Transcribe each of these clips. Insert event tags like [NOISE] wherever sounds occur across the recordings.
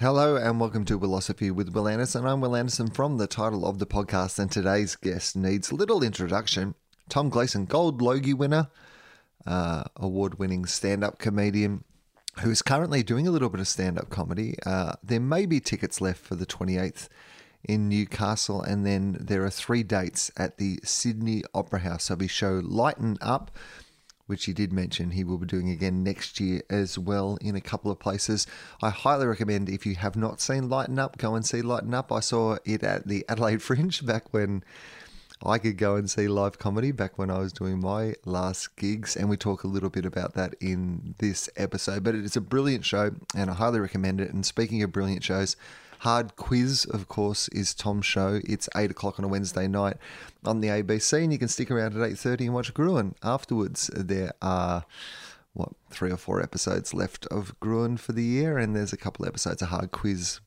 Hello and welcome to Philosophy with Will Anderson. I'm Will Anderson from the title of the podcast, and today's guest needs little introduction. Tom Gleeson, Gold Logie winner, uh, award winning stand up comedian who is currently doing a little bit of stand up comedy. Uh, there may be tickets left for the 28th in Newcastle, and then there are three dates at the Sydney Opera House of his show Lighten Up which he did mention he will be doing again next year as well in a couple of places. I highly recommend if you have not seen Lighten Up, go and see Lighten Up. I saw it at the Adelaide [LAUGHS] Fringe back when I could go and see live comedy back when I was doing my last gigs, and we talk a little bit about that in this episode. But it's a brilliant show, and I highly recommend it. And speaking of brilliant shows, Hard Quiz, of course, is Tom's show. It's eight o'clock on a Wednesday night on the ABC, and you can stick around at eight thirty and watch Gruen afterwards. There are what three or four episodes left of Gruen for the year, and there's a couple episodes of Hard Quiz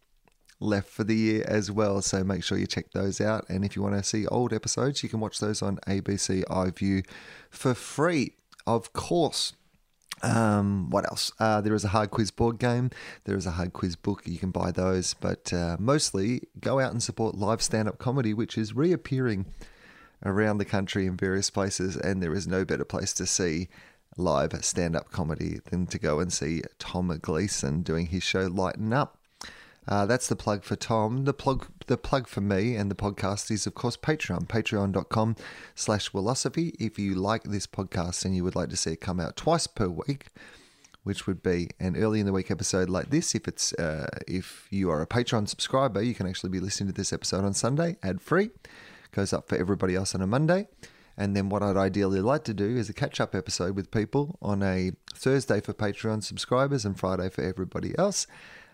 left for the year as well. So make sure you check those out. And if you want to see old episodes, you can watch those on ABC iView for free. Of course, um, what else? Uh, there is a hard quiz board game. There is a hard quiz book. You can buy those, but uh, mostly go out and support live stand up comedy, which is reappearing around the country in various places. And there is no better place to see live stand up comedy than to go and see Tom Gleeson doing his show Lighten Up. Uh, that's the plug for Tom. The plug, the plug for me and the podcast is, of course, Patreon. Patreon.com slash philosophy. If you like this podcast and you would like to see it come out twice per week, which would be an early in the week episode like this. If it's uh, if you are a Patreon subscriber, you can actually be listening to this episode on Sunday, ad free. Goes up for everybody else on a Monday. And then what I'd ideally like to do is a catch up episode with people on a Thursday for Patreon subscribers and Friday for everybody else.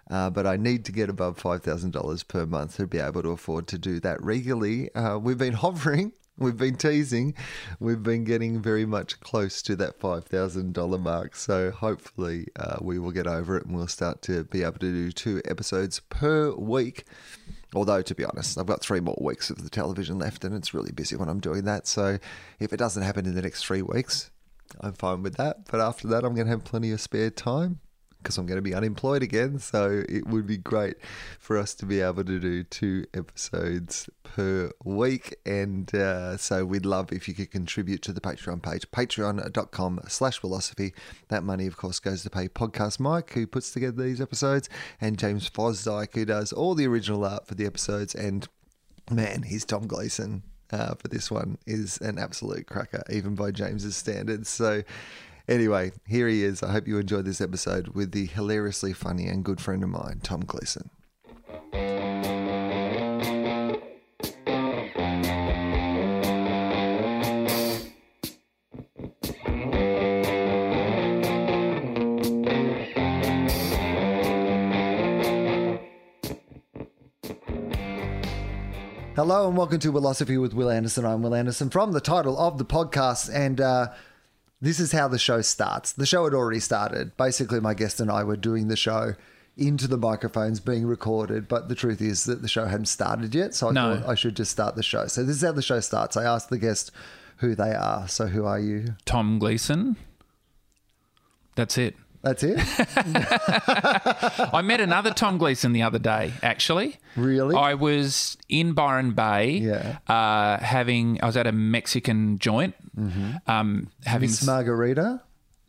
Uh, but I need to get above $5,000 per month to be able to afford to do that regularly. Uh, we've been [LAUGHS] hovering, we've been teasing, we've been getting very much close to that $5,000 mark. So hopefully uh, we will get over it and we'll start to be able to do two episodes per week. Although, to be honest, I've got three more weeks of the television left and it's really busy when I'm doing that. So if it doesn't happen in the next three weeks, I'm fine with that. But after that, I'm going to have plenty of spare time because I'm going to be unemployed again. So it would be great for us to be able to do two episodes per week. And uh, so we'd love if you could contribute to the Patreon page, patreon.com slash philosophy. That money, of course, goes to pay Podcast Mike, who puts together these episodes, and James Fosdyke, who does all the original art for the episodes. And man, he's Tom Gleeson. Uh, for this one is an absolute cracker, even by James's standards. So, Anyway, here he is. I hope you enjoyed this episode with the hilariously funny and good friend of mine, Tom Gleeson. Hello and welcome to Philosophy with Will Anderson. I'm Will Anderson from the title of the podcast, and uh, this is how the show starts. The show had already started. Basically, my guest and I were doing the show into the microphones being recorded, but the truth is that the show hadn't started yet. So I No. thought I should just start the show. So this is how the show starts. I asked the guest who they are. So who are you? Tom Gleeson. That's it. That's it? [LAUGHS] I met another Tom Gleeson the other day, actually. Really? I was in Byron Bay Yeah. uh, having, I was at a Mexican joint. Um, having Miss Margarita?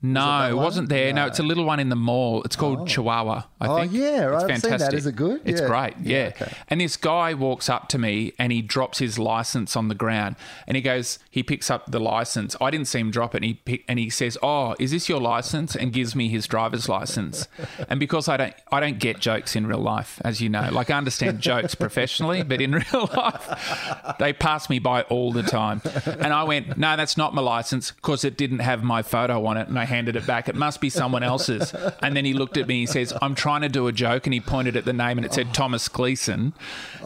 No, that it wasn't there. No. No. it's a little one in the mall. It's called oh. Chihuahua. I Oh, think. yeah, right. It's I've seen that. fantastic. It good? It's Yeah. great. Yeah, Yeah. okay. And this guy walks up to me and he drops his license on the ground and he goes, he picks up the license. I didn't see him drop it. And he pick, and he says, "Oh, is this your license?" And gives me his driver's license. and because I don't, I don't get jokes in real life, as you know. Like I understand jokes professionally, but in [LAUGHS] real life, they pass me by all the time. And I went, "No, that's not my license because it didn't have my photo on it." And I handed it back. It must be someone else's. And then he looked at me. He says, "I'm trying to do a joke," and he pointed at the name, and it said Thomas Gleason,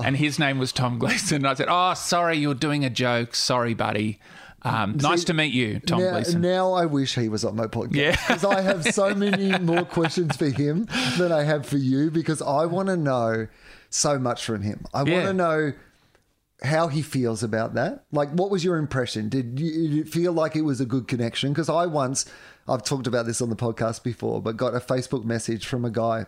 and his name was Tom Gleason. And I said, "Oh, sorry, you're doing a joke. Sorry, buddy." Um, nice to meet you, Tom now, Gleason. now I wish he was on my podcast. Yeah. Because I have so many more questions for him than I have for you because I want to know so much from him. I want to know how he feels about that. Like, what was your impression? Did you, did it feel like it was a good connection? Because I once, I've talked about this on the podcast before, but got a Facebook message from a guy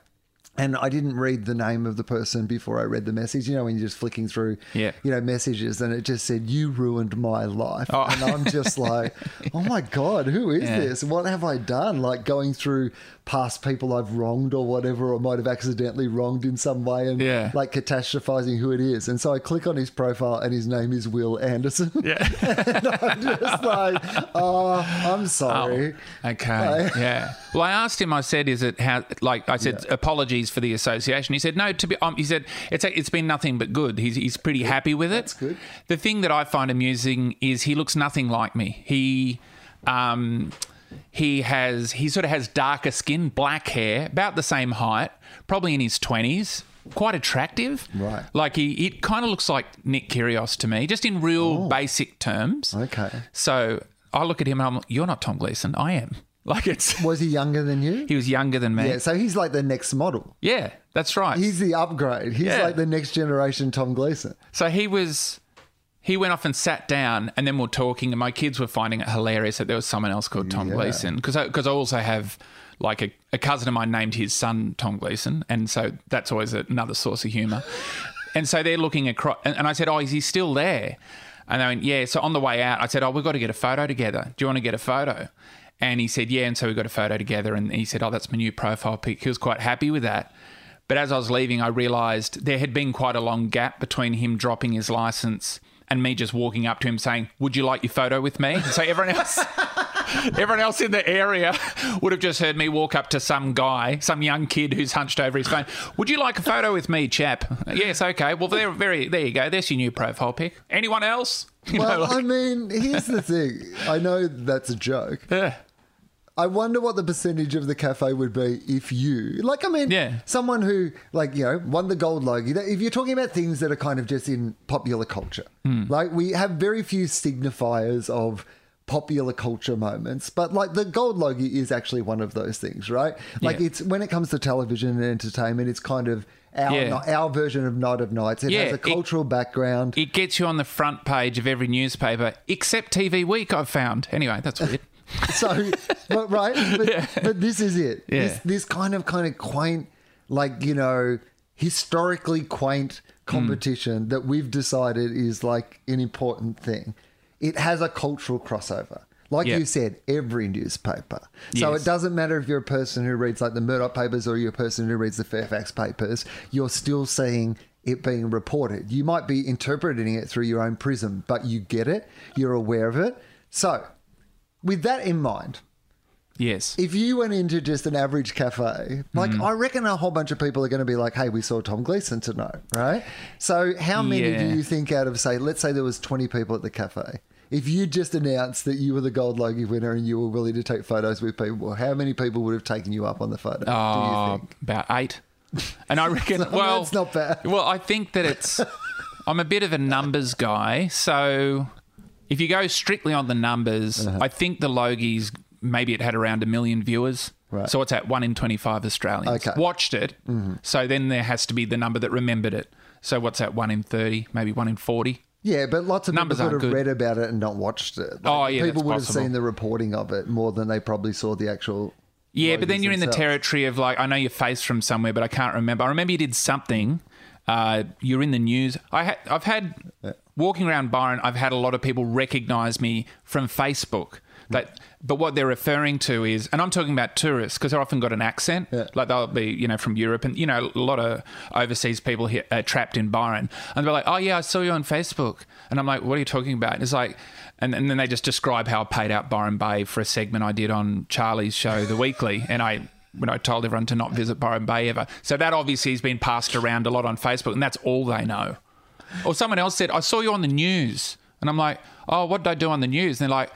and I didn't read the name of the person before I read the message. You know, when you're just flicking through, Yeah. you know, messages, and it just said, "You ruined my life," Oh. and I'm just [LAUGHS] like, "Oh my god, who is Yeah. this? What have I done?" Like going through past people I've wronged or whatever, or might have accidentally wronged in some way, and Yeah. like catastrophizing who it is. And so I click on his profile, and his name is Will Anderson. Yeah. [LAUGHS] and I'm just like, "Oh, I'm sorry." Oh, okay. yeah. Well, I asked him. I said, "Is it how?" Like I said, apologies for the association. He said, "No." To be, um, he said, "It's it's been nothing but good." He's he's pretty happy with it. That's good. The thing that I find amusing is he looks nothing like me. He, um, he has he sort of has darker skin, black hair, about the same height, probably in his twenties. Quite attractive, Right. Like he, it kind of looks like Nick Kyrgios to me, just in real basic terms. Oh. Okay. So I look at him and I'm like, you're not Tom Gleeson. I am. Like it's, [LAUGHS] Was he younger than you? he was younger than me. Yeah, so he's like the next model. Yeah, that's right. He's the upgrade. He's Yeah. like the next generation Tom Gleeson. so he was, he went off and sat down and then we're talking and my kids were finding it hilarious that there was someone else called Tom Yeah. Gleason. Because I, 'cause I also have like a, a cousin of mine named his son Tom Gleeson. And so that's always another source of humour. [LAUGHS] and so they're looking across and, and I said, oh, is he still there? And they went, yeah. So on the way out, I said, oh, we've got to get a photo together. Do you want to get a photo? And he said, yeah. And so we got a photo together. And he said, oh, that's my new profile pic. He was quite happy with that. But as I was leaving, I realised there had been quite a long gap between him dropping his license and me just walking up to him saying, "Would you like your photo with me?" So everyone else, [LAUGHS] everyone else in the area would have just heard me walk up to some guy, some young kid who's hunched over his phone. Would you like a photo with me, chap? yes, okay. Well, there, very, there you go. There's your new profile pic. Anyone else? [LAUGHS] You know, Well, like- I mean, here's the thing. I know that's a joke. yeah. I wonder what the percentage of the cafe would be if you, like, I mean, Yeah. someone who, like, you know, won the gold logie. If you're talking about things that are kind of just in popular culture, Hmm. like, we have very few signifiers of popular culture moments, but like the gold logie is actually one of those things, right? Like, Yeah. it's when it comes to television and entertainment, it's kind of our Yeah. our version of Night of Nights. It Yeah, has a it- cultural background. It gets you on the front page of every newspaper, except TV Week. I've found. Anyway, that's weird. [LAUGHS] So, but, right, but, but this is it. Yeah. This, this kind of kind of quaint, like you know, historically quaint hmm. competition that we've decided is like an important thing. It has a cultural crossover. Like Yeah. you said, every newspaper. So Yes. it doesn't matter if you're a person who reads like the Murdoch papers or you're a person who reads the Fairfax papers, you're still seeing it being reported. You might be interpreting it through your own prism, but you get it, you're aware of it. So, with that in mind, Yes. if you went into just an average cafe, like Mm-hmm. I reckon a whole bunch of people are going to be like, "Hey, we saw Tom Gleeson tonight," right? So, how many Yeah. do you think out of say, let's say there was twenty people at the cafe? If you just announced that you were the gold logie winner and you were willing to take photos with people, how many people would have taken you up on the photo? do you Oh, think? about eight. [LAUGHS] And I reckon, [LAUGHS] well, That's not bad. Well, I think that it's. [LAUGHS] I'm a bit of a numbers guy, so if you go strictly on the numbers, Uh-huh. I think the Logies maybe it had around a million viewers. Right. So it's at one in 25 Australians Okay. Mm-hmm. watched it. So then there has to be the number that remembered it. So what's that? One in 30, maybe one in 40. Yeah, but lots of Numbers people would have good. read about it and not watched it. Like, Oh, yeah, people would have seen the reporting of it more than they probably saw the actual. Yeah, but then you're in the territory of like I know your face from somewhere, but I can't remember. I remember you did something. Uh, you're in the news. I ha- I've had walking around Byron. I've had a lot of people recognise me from Facebook. But but what they're referring to is, and I'm talking about tourists because they've often got an accent. Yeah. Like they'll be you know from Europe, and you know a lot of overseas people here are trapped in Byron, and they're like, oh yeah, I saw you on Facebook, and I'm like, what are you talking about? And it's like. And, and then they just describe how I paid out Byron Bay for a segment I did on Charlie's show, The Weekly, and I when I told everyone to not visit Byron Bay ever. So that obviously has been passed around a lot on Facebook, and that's all they know. Or someone else said, I saw you on the news. And I'm like, oh, what did I do on the news? And they're like,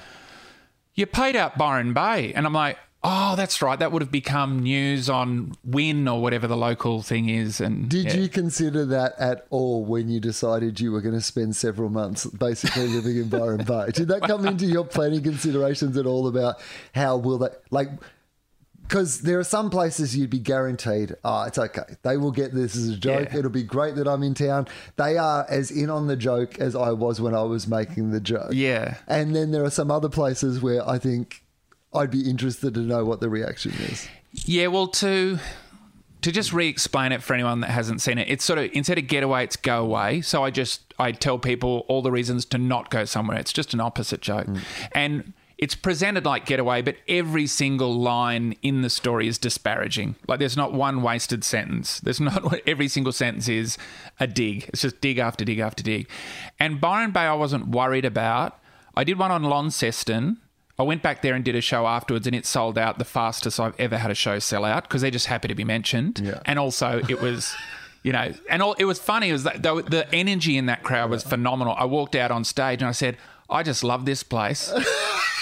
you paid out Byron Bay. And I'm like, oh, that's right. That would have become news on Win or whatever the local thing is. And Did yeah. you consider that at all when you decided you were going to spend several months basically living in Byron Bay? Did that come [LAUGHS] into your planning considerations at all about how will that like? Because there are some places you'd be guaranteed, ah, it's okay. They will get this as a joke. Yeah. It'll be great that I'm in town. They are as in on the joke as I was when I was making the joke. Yeah. And then there are some other places where I think I'd be interested to know what the reaction is. Yeah, well, to to just re-explain it for anyone that hasn't seen it, it's sort of instead of get away, it's go away. So I just I tell people all the reasons to not go somewhere. It's just an opposite joke, and it's presented like getaway, but every single line in the story is disparaging. Like there's not one wasted sentence. There's [LAUGHS] not every single sentence is a dig. It's just dig after dig after dig. And Byron Bay, I wasn't worried about. I did one on Launceston. I went back there and did a show afterwards, and it sold out the fastest I've ever had a show sell out because they're just happy to be mentioned. Yeah. And also, it was. [LAUGHS] You know, and all, it was funny. It was that the, the energy in that crowd was phenomenal. I walked out on stage and I said, "I just love this place." [LAUGHS]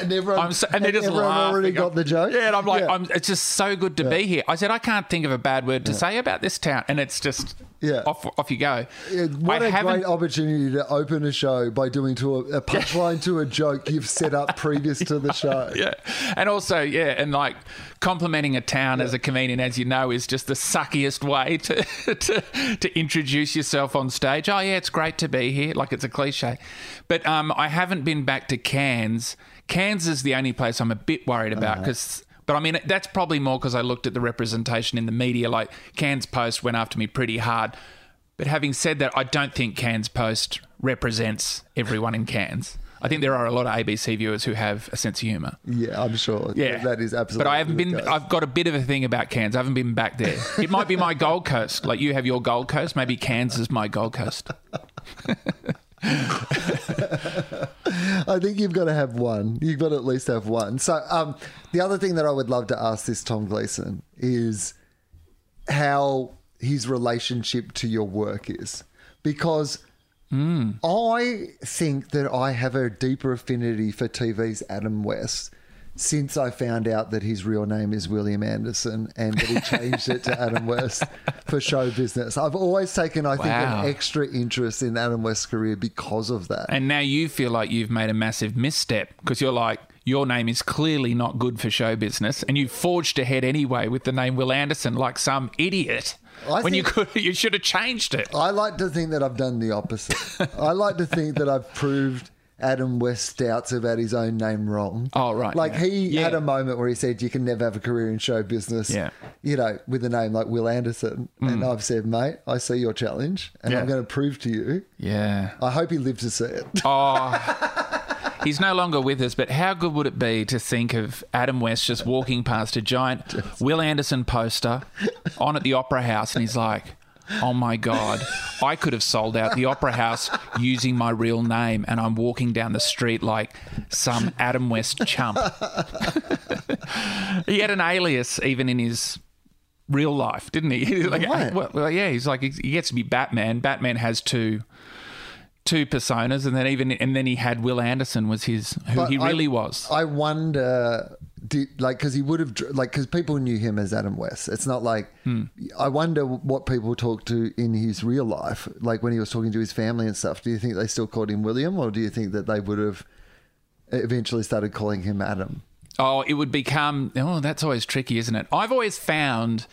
And everyone, so, and they just everyone already got the joke. Yeah, and I'm like, Yeah. I'm, it's just so good to be here. I said, I can't think of a bad word to say about this town, and it's just Yeah. off off you go. Yeah, What I a great opportunity to open a show by doing to a, a [LAUGHS] punchline to a joke you've set up previous to the [LAUGHS] show. Yeah, and also yeah, and like complimenting a town as a comedian, as you know, is just the suckiest way [LAUGHS] to to to introduce yourself on stage. Oh yeah, it's great to be here. Like it's a cliche, but um, I haven't been back to Cairns. Cairns is the only place I'm a bit worried about uh-huh. because. But I mean, that's probably more because I looked at the representation in the media. Like Cairns Post went after me pretty hard. But having said that, I don't think Cairns Post represents everyone in Cairns. I think there are a lot of ABC viewers who have a sense of humour. Yeah, I'm sure. Yeah, that is absolutely. But I haven't been. I've got a bit of a thing about Cairns. I haven't been back there. It might be my Gold Coast. Like you have your Gold Coast. Maybe Cairns is my Gold Coast. [LAUGHS] I think you've got to have one. You've got to at least have one. So, um, the other thing that I would love to ask this Tom Gleeson is how his relationship to your work is, because I think that I have a deeper affinity for TV's Adam West. Since I found out that his real name is William Anderson and that he [LAUGHS] changed it to Adam West for show business, I've always taken, I think, an extra interest in Adam West's career because of that. And now you feel like you've made a massive misstep because you're like your name is clearly not good for show business, and you forged ahead anyway with the name Will Anderson like some idiot. I when you could, you should have changed it. I like to think that I've done the opposite. I like to think that I've proved Adam West doubts about his own name wrong. Oh, right, Like yeah. he Yeah. had a moment where he said, "You can never have a career in show business." Yeah. You know, with a name like Will Anderson, and I've said, "Mate, I see your challenge, and Mm. Yeah. I'm going to prove to you." Yeah. I hope he lived to see it. [LAUGHS] Oh, he's no longer with us, but how good would it be to think of Adam West just walking past a giant [LAUGHS] Will Anderson poster on at the Opera House and he's like, oh my God, I could have sold out the Opera House using my real name and I'm walking down the street like some Adam West chump. [LAUGHS] he had an alias even in his real life, didn't he? [LAUGHS] like, Right. well, well, yeah, he's like, he gets to be Batman. Batman has two two personas, and then even and then he had Will Anderson was his who But he I- really was. I wonder, did, like, because he would have, like, because people knew him as Adam West. It's not like, Hmm. I wonder what people talked to in his real life, like when he was talking to his family and stuff. Do you think they still called him William, or do you think that they would have eventually started calling him Adam? oh, it would become oh, that's always tricky, isn't it? I've always found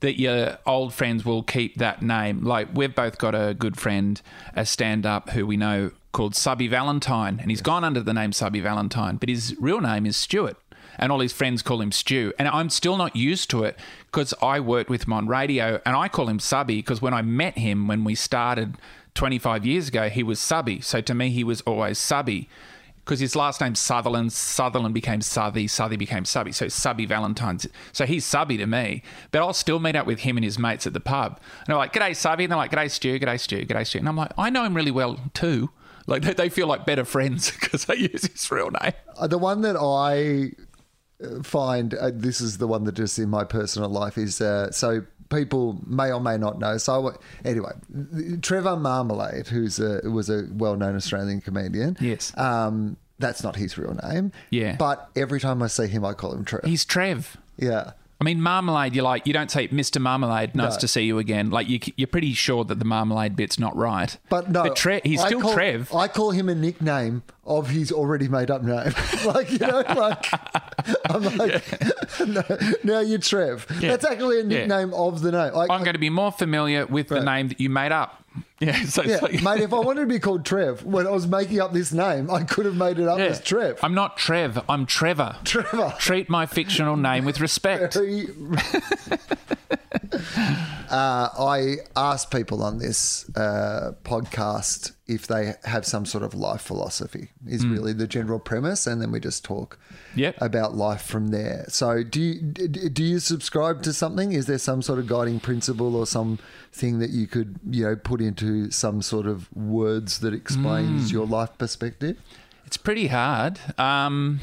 that your old friends will keep that name. Like we've both got a good friend, a stand-up who we know called Subby Valentine, and he's gone under the name Subby Valentine, but his real name is Stuart. And all his friends call him Stu. And I'm still not used to it because I worked with him on radio and I call him Subby because when I met him when we started 25 years ago, he was Subby. So to me, he was always Subby because his last name's Sutherland. Sutherland became Southey. Southey became Subby. So Subby Valentine's. So he's Subby to me. But I'll still meet up with him and his mates at the pub. And they're like, G'day, Subby. And they're like, G'day, Stu. G'day, Stu. G'day, Stu. And I'm like, I know him really well too. Like they, feel like better friends [LAUGHS] because they use his real name. Uh, The one that I find, uh, this is the one that just in my personal life is uh, so people may or may not know. So I- anyway, Trevor Marmalade, who's a was a well known Australian comedian. Yes. Um, that's not his real name. Yeah. But every time I see him, I call him Trev. He's Trev. yeah. I mean, Marmalade, you're like, you don't say, Mr. Marmalade, nice No. to see you again. Like, you, you're pretty sure that the Marmalade bit's not right. But no, But Tre- he's I still call, Trev. I call him a nickname of his already made up name. [LAUGHS] like you know, [LAUGHS] like I'm like, [LAUGHS] no, no, you're Trev. Yeah. That's actually a Yeah. nickname of the name. I, I'm going to be more familiar with the name that you made up. [LAUGHS] Yeah, so Yeah, like- mate, if I wanted to be called Trev, when I was making up this name, I could have made it up Yeah. as Trev. I'm not Trev. I'm Trevor. Trevor. Treat my fictional name with respect. [LAUGHS] Very- uh, I ask people on this uh, podcast if they have some sort of life philosophy. Is Hmm. really the general premise, and then we just talk Yep. about life from there. So, do you do you subscribe to something? Is there some sort of guiding principle or something that you could you know put into some sort of words that explains your life perspective? It's pretty hard. Um,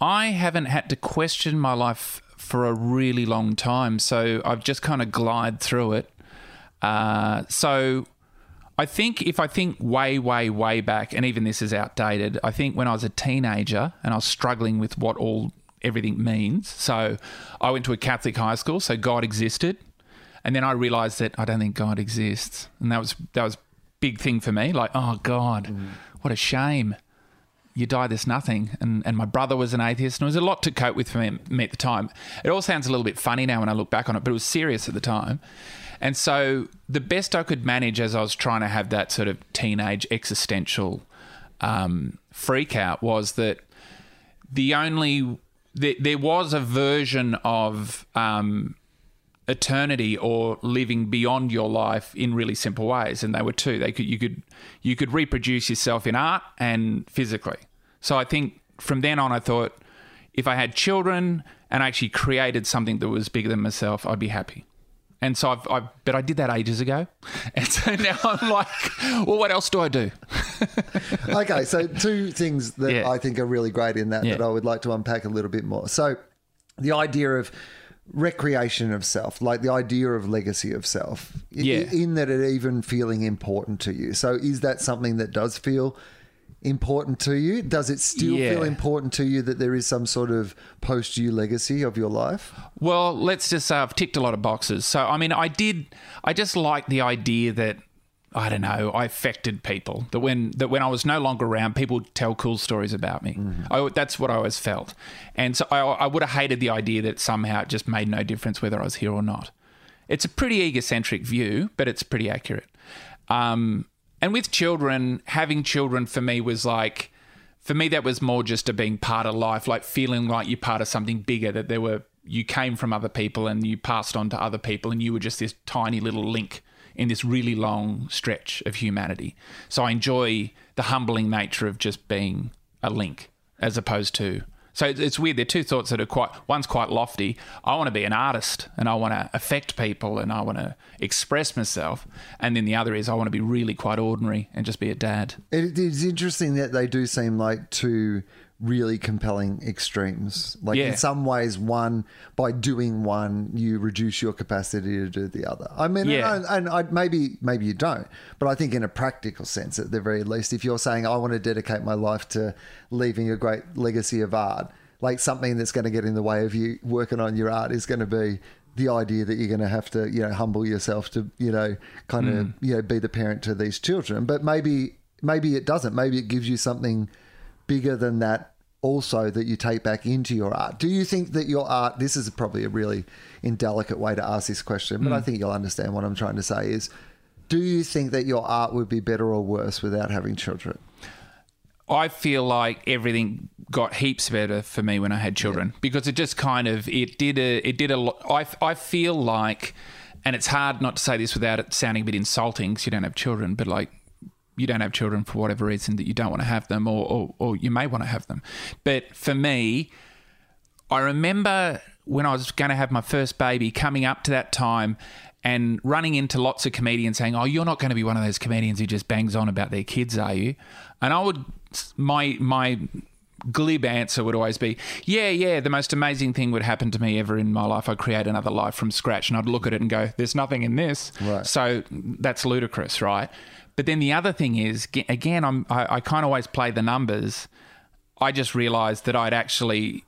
I haven't had to question my life for a really long time, so I've just kind of glide through it. Uh, so I think if I think way, way, way back, and even this is outdated, I think when I was a teenager and I was struggling with what all everything means. So I went to a Catholic high school, so God existed, and then I realised that I don't think God exists, and that was that was big thing for me. Like, oh God, what a shame. You die there's nothing. And, and my brother was an atheist and it was a lot to cope with for me, me at the time. It all sounds a little bit funny now when i look back on it but it was serious at the time. And so the best i could manage as i was trying to have that sort of teenage existential um, freak out was that the only there, there was a version of um, eternity or living beyond your life in really simple ways and they were two they could you could you could reproduce yourself in art and physically so i think from then on i thought if i had children and i actually created something that was bigger than myself i'd be happy and so I've, I've but i did that ages ago [LAUGHS] and so now i'm like well what else do i do [LAUGHS] okay, so two things that Yeah. I think are really great in that Yeah. that I would like to unpack a little bit more. So, the idea of recreation of self, like the idea of legacy of self, Yeah. in that it even feeling important to you. So, is that something that does feel important to you? Does it still Yeah. feel important to you that there is some sort of post you legacy of your life? Well, let's just say I've ticked a lot of boxes. So, I mean, I did. I just like the idea that I don't know. I affected people. That when that when I was no longer around, people would tell cool stories about me. I, that's what I always felt, and so I, I would have hated the idea that somehow it just made no difference whether I was here or not. It's a pretty egocentric view, but it's pretty accurate. Um, and with children, having children for me was like, for me, that was more just a being part of life, like feeling like you're part of something bigger, that there were, you came from other people and you passed on to other people and you were just this tiny little link in this really long stretch of humanity. So I enjoy the humbling nature of just being a link as opposed to. So it's- weird. There are two thoughts that are quite. One's quite lofty. I want to be an artist and I want to affect people and I want to express myself. And then the other is I want to be really quite ordinary and just be a dad. It is interesting that they do seem like two really compelling extremes. Like Yeah. in some ways, one by doing one, you reduce your capacity to do the other. I mean, Yeah. and, and I, maybe maybe you don't, but I think in a practical sense, at the very least, if you're saying I want to dedicate my life to leaving a great legacy of art, like something that's going to get in the way of you working on your art is going to be the idea that you're going to have to, you know, humble yourself to, you know, kind of, hmm. you know, be the parent to these children. But maybe, maybe it doesn't. Maybe it gives you something bigger than that also that you take back into your art. Do you think that your art, this is probably a really indelicate way to ask this question, but I mm. think you'll understand what I'm trying to say is, do you think that your art would be better or worse without having children? I feel like everything got heaps better for me when I had children because it just kind of it did a it did a lot. I I feel like, and it's hard not to say this without it sounding a bit insulting because you don't have children, but like you don't have children for whatever reason that you don't want to have them or or, or you may want to have them, but for me, I remember when I was going to have my first baby coming up to that time and running into lots of comedians saying, "Oh, you're not going to be one of those comedians who just bangs on about their kids, are you?" And I would my my glib answer would always be, "Yeah, yeah, the most amazing thing would happen to me ever in my life. I'd create another life from scratch." And I'd look at it and go, "There's nothing in this." Right. So that's ludicrous, right? But then the other thing is, again, I'm I, I kind of always play the numbers. I just realised that I'd actually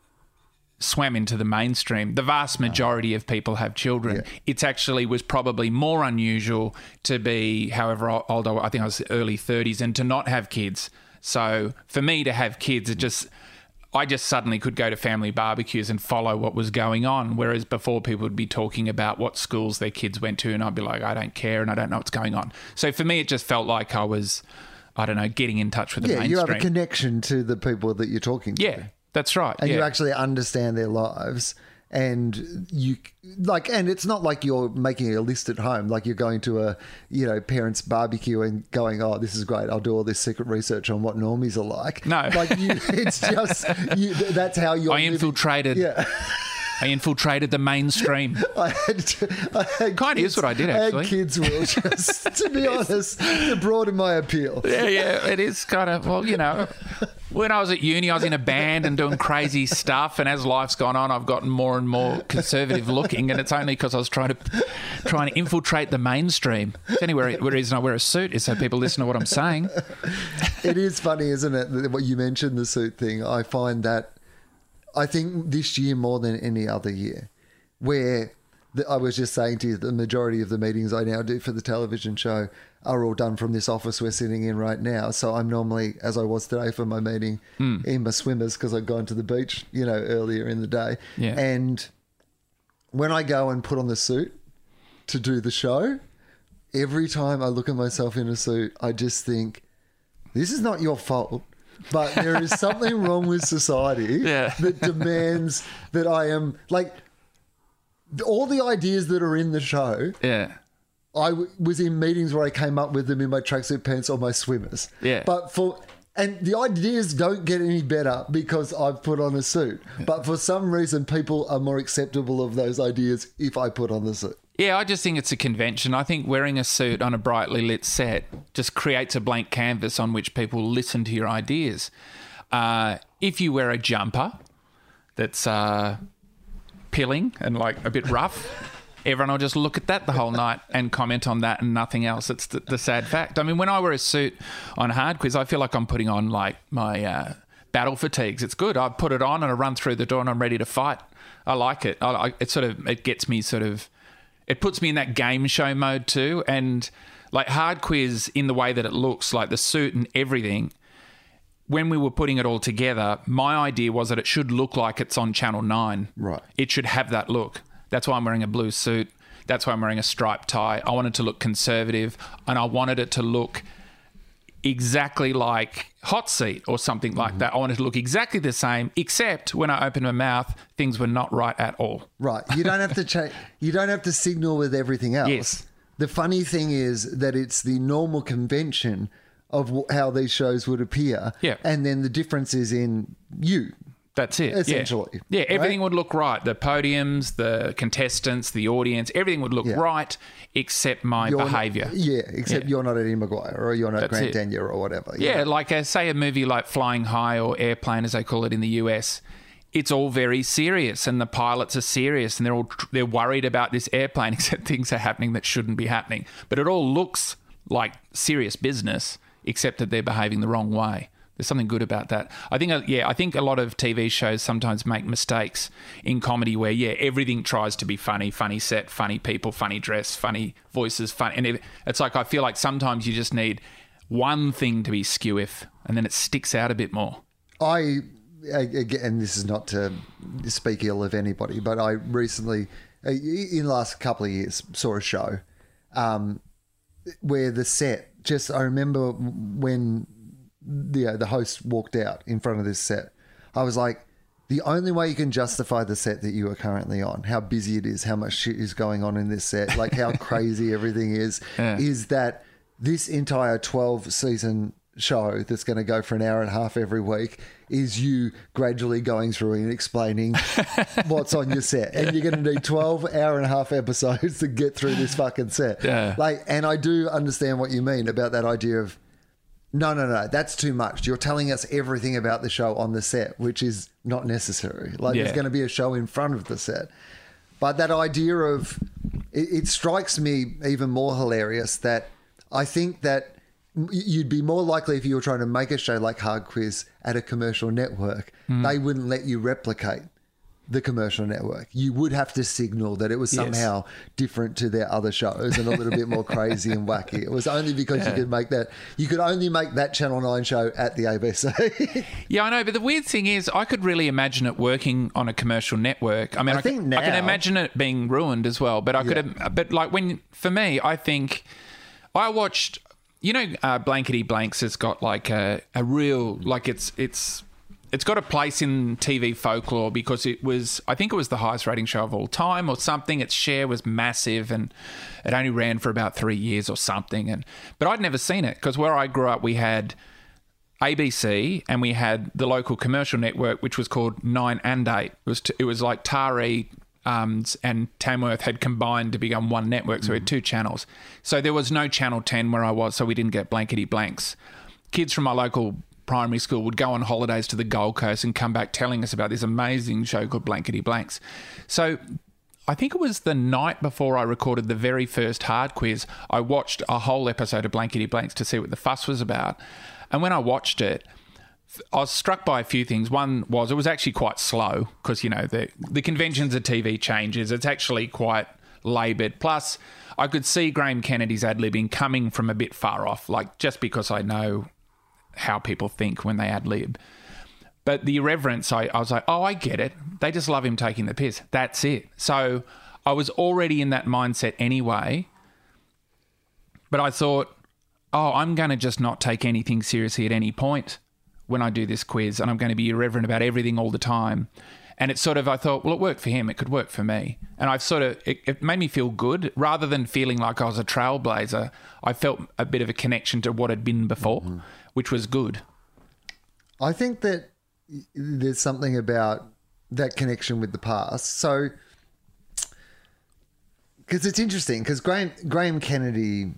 swam into the mainstream. The vast majority of people have children. It's actually was probably more unusual to be, however old I was, I think I was early 30s, and to not have kids. So for me to have kids, it just I just suddenly could go to family barbecues and follow what was going on. Whereas before, people would be talking about what schools their kids went to, and I'd be like, I don't care, and I don't know what's going on. So for me, it just felt like I was, I don't know, getting in touch with the Yeah, you have a connection to the people that you're talking to. yeah, that's right. and yeah. you actually understand their lives and you like and it's not like you're making a list at home like you're going to a you know parents barbecue and going oh this is great i'll do all this secret research on what normies are like No. like you it's just you, that's how you're I living. infiltrated. yeah [LAUGHS] I infiltrated the mainstream. [LAUGHS] I had, I had Kinda is what I did, I had kids will [LAUGHS] just to be honest to broaden my appeal yeah, yeah, it is kind of well, you know. When I was at uni, I was in a band and doing crazy stuff, and as life's gone on, I've gotten more and more conservative looking, and it's only because I was trying to trying to infiltrate the mainstream. It's the only reason I wear a suit is so people listen to what I'm saying. [LAUGHS] it is funny, isn't it? What you mentioned the suit thing. I find that I think this year more than any other year, where the, I was just saying to you, the majority of the meetings I now do for the television show are all done from this office we're sitting in right now. So I'm normally, as I was today for my meeting, hmm. in my swimmers because I'd gone to the beach, you know, earlier in the day. Yeah. And when I go and put on the suit to do the show, every time I look at myself in a suit, I just think, this is not your fault. But there is something wrong with society Yeah. that demands that I am like all the ideas that are in the show. Yeah. I w- was in meetings where I came up with them in my tracksuit pants or my swimmers. Yeah. But for and the ideas don't get any better because I've put on a suit. But for some reason, people are more acceptable of those ideas if I put on the suit. Yeah, I just think it's a convention. I think wearing a suit on a brightly lit set just creates a blank canvas on which people listen to your ideas. Uh, if you wear a jumper that's uh, pilling and like a bit rough, [LAUGHS] everyone will just look at that the whole night and comment on that and nothing else. It's the, the sad fact. I mean, when I wear a suit on hard quiz, I feel like I'm putting on like my uh, battle fatigues. It's good. I put it on and I run through the door and I'm ready to fight. I like it. I, I, it sort of it gets me sort of it puts me in that game show mode too. And like hard quiz in the way that it looks, like the suit and everything. When we were putting it all together, my idea was that it should look like it's on Channel 9. Right. It should have that look. That's why I'm wearing a blue suit. That's why I'm wearing a striped tie. I wanted to look conservative and I wanted it to look exactly like Hot Seat or something like Mm-hmm. that. I wanted to look exactly the same, except when I opened my mouth, things were not right at all. Right. You don't have to [LAUGHS] change. You don't have to signal with everything else. Yes. The funny thing is that it's the normal convention of how these shows would appear. Yeah. And then the difference is in you. That's it. yeah. Essentially, Yeah, right? everything would look right. The podiums, the contestants, the audience, everything would look Yeah. right except my You're not- behavior. yeah. Except Yeah. you're not Eddie McGuire or you're not That's Grant. Denyer or whatever. Yeah, like uh, say a movie like Flying High or Airplane, as they call it in the US. It's all very serious, and the pilots are serious, and they're all they're worried about this airplane. [LAUGHS] Except things are happening that shouldn't be happening. But it all looks like serious business, except that they're behaving the wrong way. There's something good about that. I think, uh, yeah, I think a lot of TV shows sometimes make mistakes in comedy where, yeah, everything tries to be funny, funny set, funny people, funny dress, funny voices, fun, and it's like I feel like sometimes you just need one thing to be skew if, and then it sticks out a bit more. I again, this is not to speak ill of anybody, but I recently, uh, in the last couple of years, saw a show um, where the set. Just I remember when the uh, the host walked out in front of this set. I was like, the only way you can justify the set that you are currently on, how busy it is, how much shit is going on in this set, like how [LAUGHS] crazy everything is, Yeah. is that this entire 12 season show that's going to go for an hour and a half every week is you gradually going through and explaining [LAUGHS] what's on your set. And you're going to need 12 hour and a half episodes [LAUGHS] to get through this fucking set. Yeah. Like, and I do understand what you mean about that idea of no, no, no, that's too much. You're telling us everything about the show on the set, which is not necessary. Like, there's going to be a show in front of the set. But that idea of it, it strikes me even more hilarious that I think that you'd be more likely if you were trying to make a show like Hard Quiz at a commercial network, hmm. they wouldn't let you replicate the commercial network. You would have to signal that it was Yes. somehow different to their other shows and a little bit more crazy and wacky. It was only because you could make that you could only make that Channel 9 show at the ABC. [LAUGHS] Yeah, I know, but the weird thing is, I could really imagine it working on a commercial network. I mean, I I, think can, I can imagine it being ruined as well. But I could, but like when for me, I think I watched. You know, uh, Blankety Blanks has got like a, a real like it's it's it's got a place in TV folklore because it was I think it was the highest rating show of all time or something. Its share was massive and it only ran for about three years or something. And but I'd never seen it because where I grew up, we had ABC and we had the local commercial network, which was called Nine and Eight. It was t- it was like Taree um, and Tamworth had combined to become one network, so we had two channels. So there was no Channel Ten where I was, so we didn't get blankety blanks. Kids from my local primary school would go on holidays to the Gold Coast and come back telling us about this amazing show called Blankety Blanks. So I think it was the night before I recorded the very first hard quiz, I watched a whole episode of Blankety Blanks to see what the fuss was about. And when I watched it, I was struck by a few things. One was it was actually quite slow because, you know, the, the conventions of TV changes. It's actually quite laboured. Plus, I could see Graham Kennedy's ad libbing coming from a bit far off, like just because I know how people think when they ad lib. But the irreverence, I, I was like, oh, I get it. They just love him taking the piss. That's it. So I was already in that mindset anyway. But I thought, oh, I'm going to just not take anything seriously at any point when I do this quiz, and I'm going to be irreverent about everything all the time. And it's sort of, I thought, well, it worked for him. It could work for me. And I've sort of, it, it made me feel good rather than feeling like I was a trailblazer. I felt a bit of a connection to what had been before, mm-hmm. Which was good. I think that there's something about that connection with the past. So, because it's interesting, because Graham, Graham Kennedy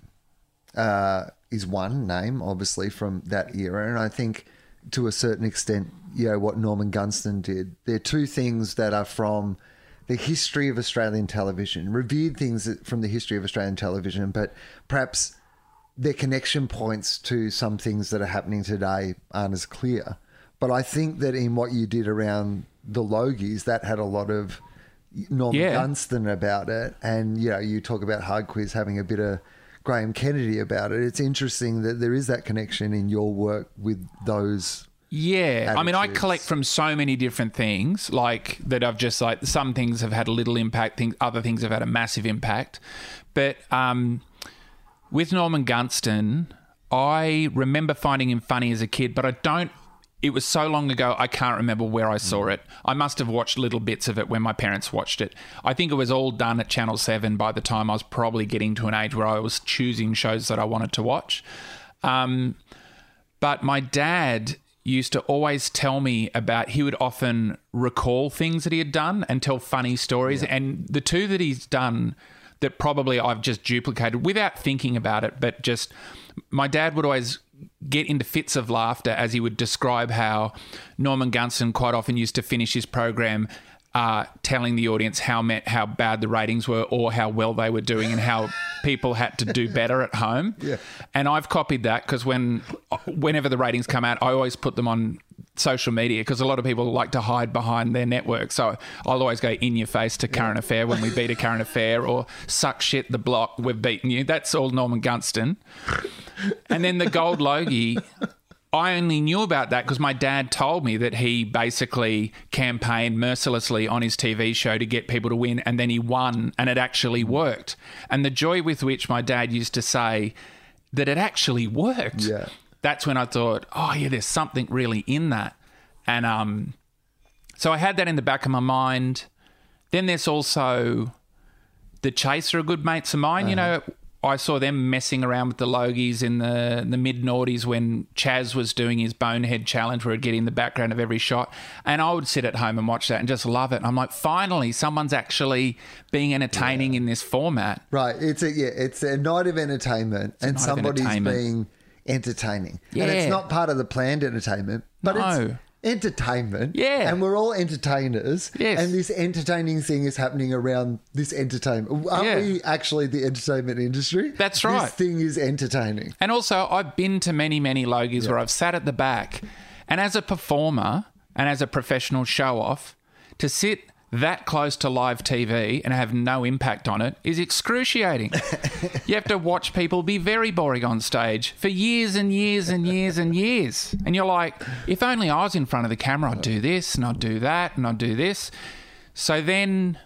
uh, is one name, obviously, from that era. And I think to a certain extent, you know, what Norman Gunston did. They're two things that are from the history of Australian television, revered things from the history of Australian television, but perhaps their connection points to some things that are happening today aren't as clear. But I think that in what you did around the Logies, that had a lot of Norman Yeah. Gunston about it. And, you know, you talk about Hard Quiz having a bit of Graham Kennedy about it. It's interesting that there is that connection in your work with those. Yeah, I mean, I collect from so many different things, like that. I've just like some things have had a little impact, things other things have had a massive impact. But um, with Norman Gunston, I remember finding him funny as a kid, but I don't. It was so long ago, I can't remember where I saw it. I must have watched little bits of it when my parents watched it. I think it was all done at Channel 7 by the time I was probably getting to an age where I was choosing shows that I wanted to watch. Um, but my dad used to always tell me about he would often recall things that he had done and tell funny stories and the two that he's done that probably I've just duplicated without thinking about it but just my dad would always get into fits of laughter as he would describe how Norman Gunston quite often used to finish his program uh, telling the audience how met, how bad the ratings were or how well they were doing and how [LAUGHS] people had to do better at home. Yeah. And I've copied that because when whenever the ratings come out, I always put them on social media because a lot of people like to hide behind their network. So I'll always go in your face to current affair when we beat a current [LAUGHS] affair or suck shit the block we've beaten you. That's all Norman Gunston. And then the gold logie. I only knew about that because my dad told me that he basically campaigned mercilessly on his TV show to get people to win, and then he won, and it actually worked. And the joy with which my dad used to say that it actually worked. Yeah. That's when I thought, oh yeah, there's something really in that. And um so I had that in the back of my mind. Then there's also the Chaser are good mates of mine. You know, I saw them messing around with the Logies in the the mid noughties when Chas was doing his bonehead challenge where he'd get in the background of every shot. And I would sit at home and watch that and just love it. And I'm like, finally, someone's actually being entertaining in this format. Right. It's a yeah. It's a night of entertainment, and somebody's entertainment. being entertaining. Yeah. And it's not part of the planned entertainment, but it's No. Entertainment. Yeah. And we're all entertainers. Yes. And this entertaining thing is happening around this entertainment. Aren't Yeah. we actually the entertainment industry? That's This right. thing is entertaining. And also, I've been to many, many Logies where I've sat at the back, and as a performer and as a professional show off, to sit that close to live TV and have no impact on it is excruciating. [LAUGHS] you have to watch people be very boring on stage for years and years and years and years. And you're like, if only I was in front of the camera, I'd do this and I'd do that and I'd do this. So then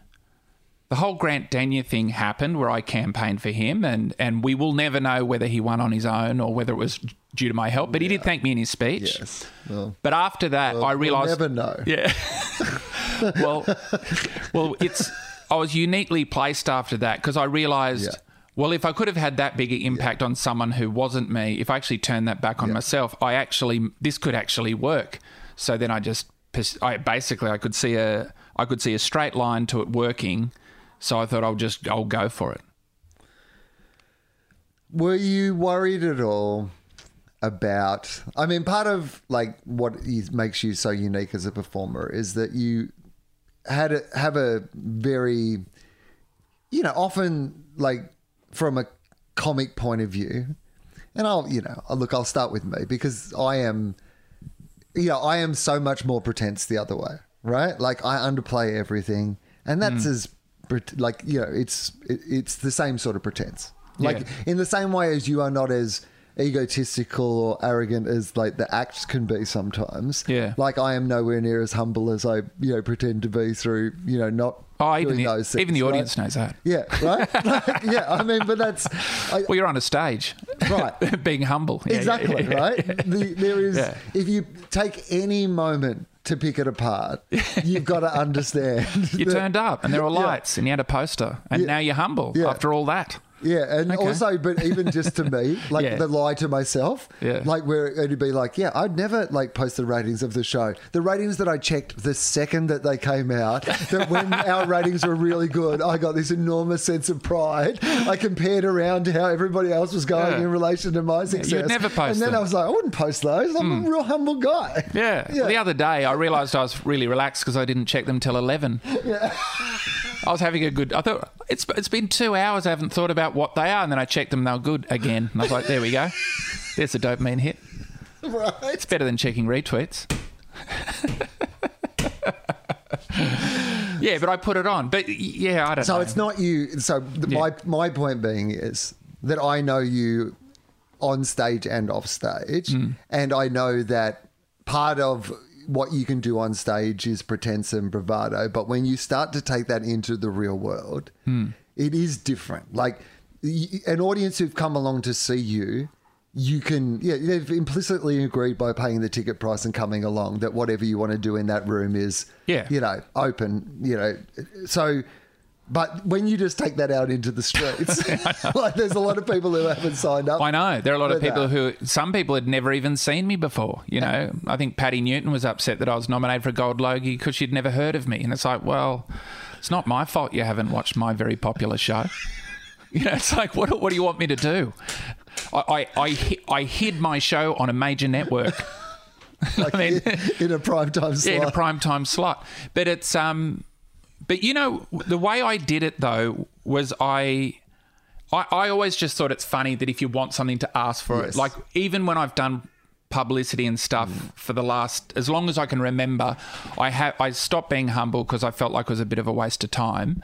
the whole Grant Denyer thing happened where I campaigned for him, and, and we will never know whether he won on his own or whether it was due to my help. But he did thank me in his speech. Yes. Well, But after that, I we'll realised. never know. Yeah. [LAUGHS] well, well, it's. I was uniquely placed after that because I realised. Yeah. Well, if I could have had that bigger impact on someone who wasn't me, if I actually turned that back on myself, I actually this could actually work. So then I just, I basically I could see a I could see a straight line to it working. So I thought I'll just I'll go for it. Were you worried at all about? I mean, part of like what is, makes you so unique as a performer is that you had a, have a very, you know, often like from a comic point of view, and I'll, you know, look, I'll start with me because I am, you know, I am so much more pretense the other way, right? Like I underplay everything, and that's mm. as like you know, it's it, it's the same sort of pretense. Like Yeah. in the same way as you are not as egotistical or arrogant as like the act can be sometimes. Yeah. Like I am nowhere near as humble as I you know pretend to be through you know not Oh, even the, those even things, the right? audience knows that. Yeah, right. Like, [LAUGHS] [LAUGHS] yeah, I mean, but that's I, Well, you're on a stage, Right. [LAUGHS] Being humble, Yeah, exactly yeah. right. The, there is if you take any moment to pick it apart, you've got to understand. You that- turned up and there were lights and you had a poster and now you're humble after all that. Yeah, and Okay. also, but even just to me, [LAUGHS] like Yeah. the lie to myself, Yeah. like where it'd be like, yeah, I'd never like post the ratings of the show. The ratings that I checked the second that they came out, that when [LAUGHS] our ratings were really good, I got this enormous sense of pride. I compared around to how everybody else was going Yeah. in relation to my success. You never post And then them. Hmm. I was like, I wouldn't post those. I'm a real humble guy. Yeah. Yeah. Well, the other day, I realised I was really relaxed because I didn't check them till eleven. [LAUGHS] Yeah. I was having a good. I thought it's it's been two hours. I haven't thought about what they are, and then I checked them. They were good again. And I was like, there we go. There's a dopamine hit. right. It's better than checking retweets. [LAUGHS] yeah, but I put it on. But yeah, I don't So know. it's not you. So Yeah. my my point being is that I know you on stage and off stage, Mm. and I know that part of what you can do on stage is pretense and bravado. But when you start to take that into the real world, Mm. it is different. Like an audience who've come along to see you. You can, yeah, they've implicitly agreed by paying the ticket price and coming along that whatever you want to do in that room is, Yeah. you know, open, you know. So, but when you just take that out into the streets, [LAUGHS] [LAUGHS] like there's a lot of people who haven't signed up. I know there are a lot of people that. who some people had never even seen me before. You know, I think Patti Newton was upset that I was nominated for a Gold Logie because she'd never heard of me, and it's like, well, it's not my fault you haven't watched my very popular show. [LAUGHS] You know, it's like, what, what do you want me to do? I, I, I, I hid my show on a major network. like I mean- in a prime time slot. Yeah, in a prime time slot. But it's um, but you know the way I did it though was I. I, I always just thought it's funny that if you want something to ask for Yes. it, like even when I've done publicity and stuff for the last as long as I can remember, I have I stopped being humble because I felt like it was a bit of a waste of time,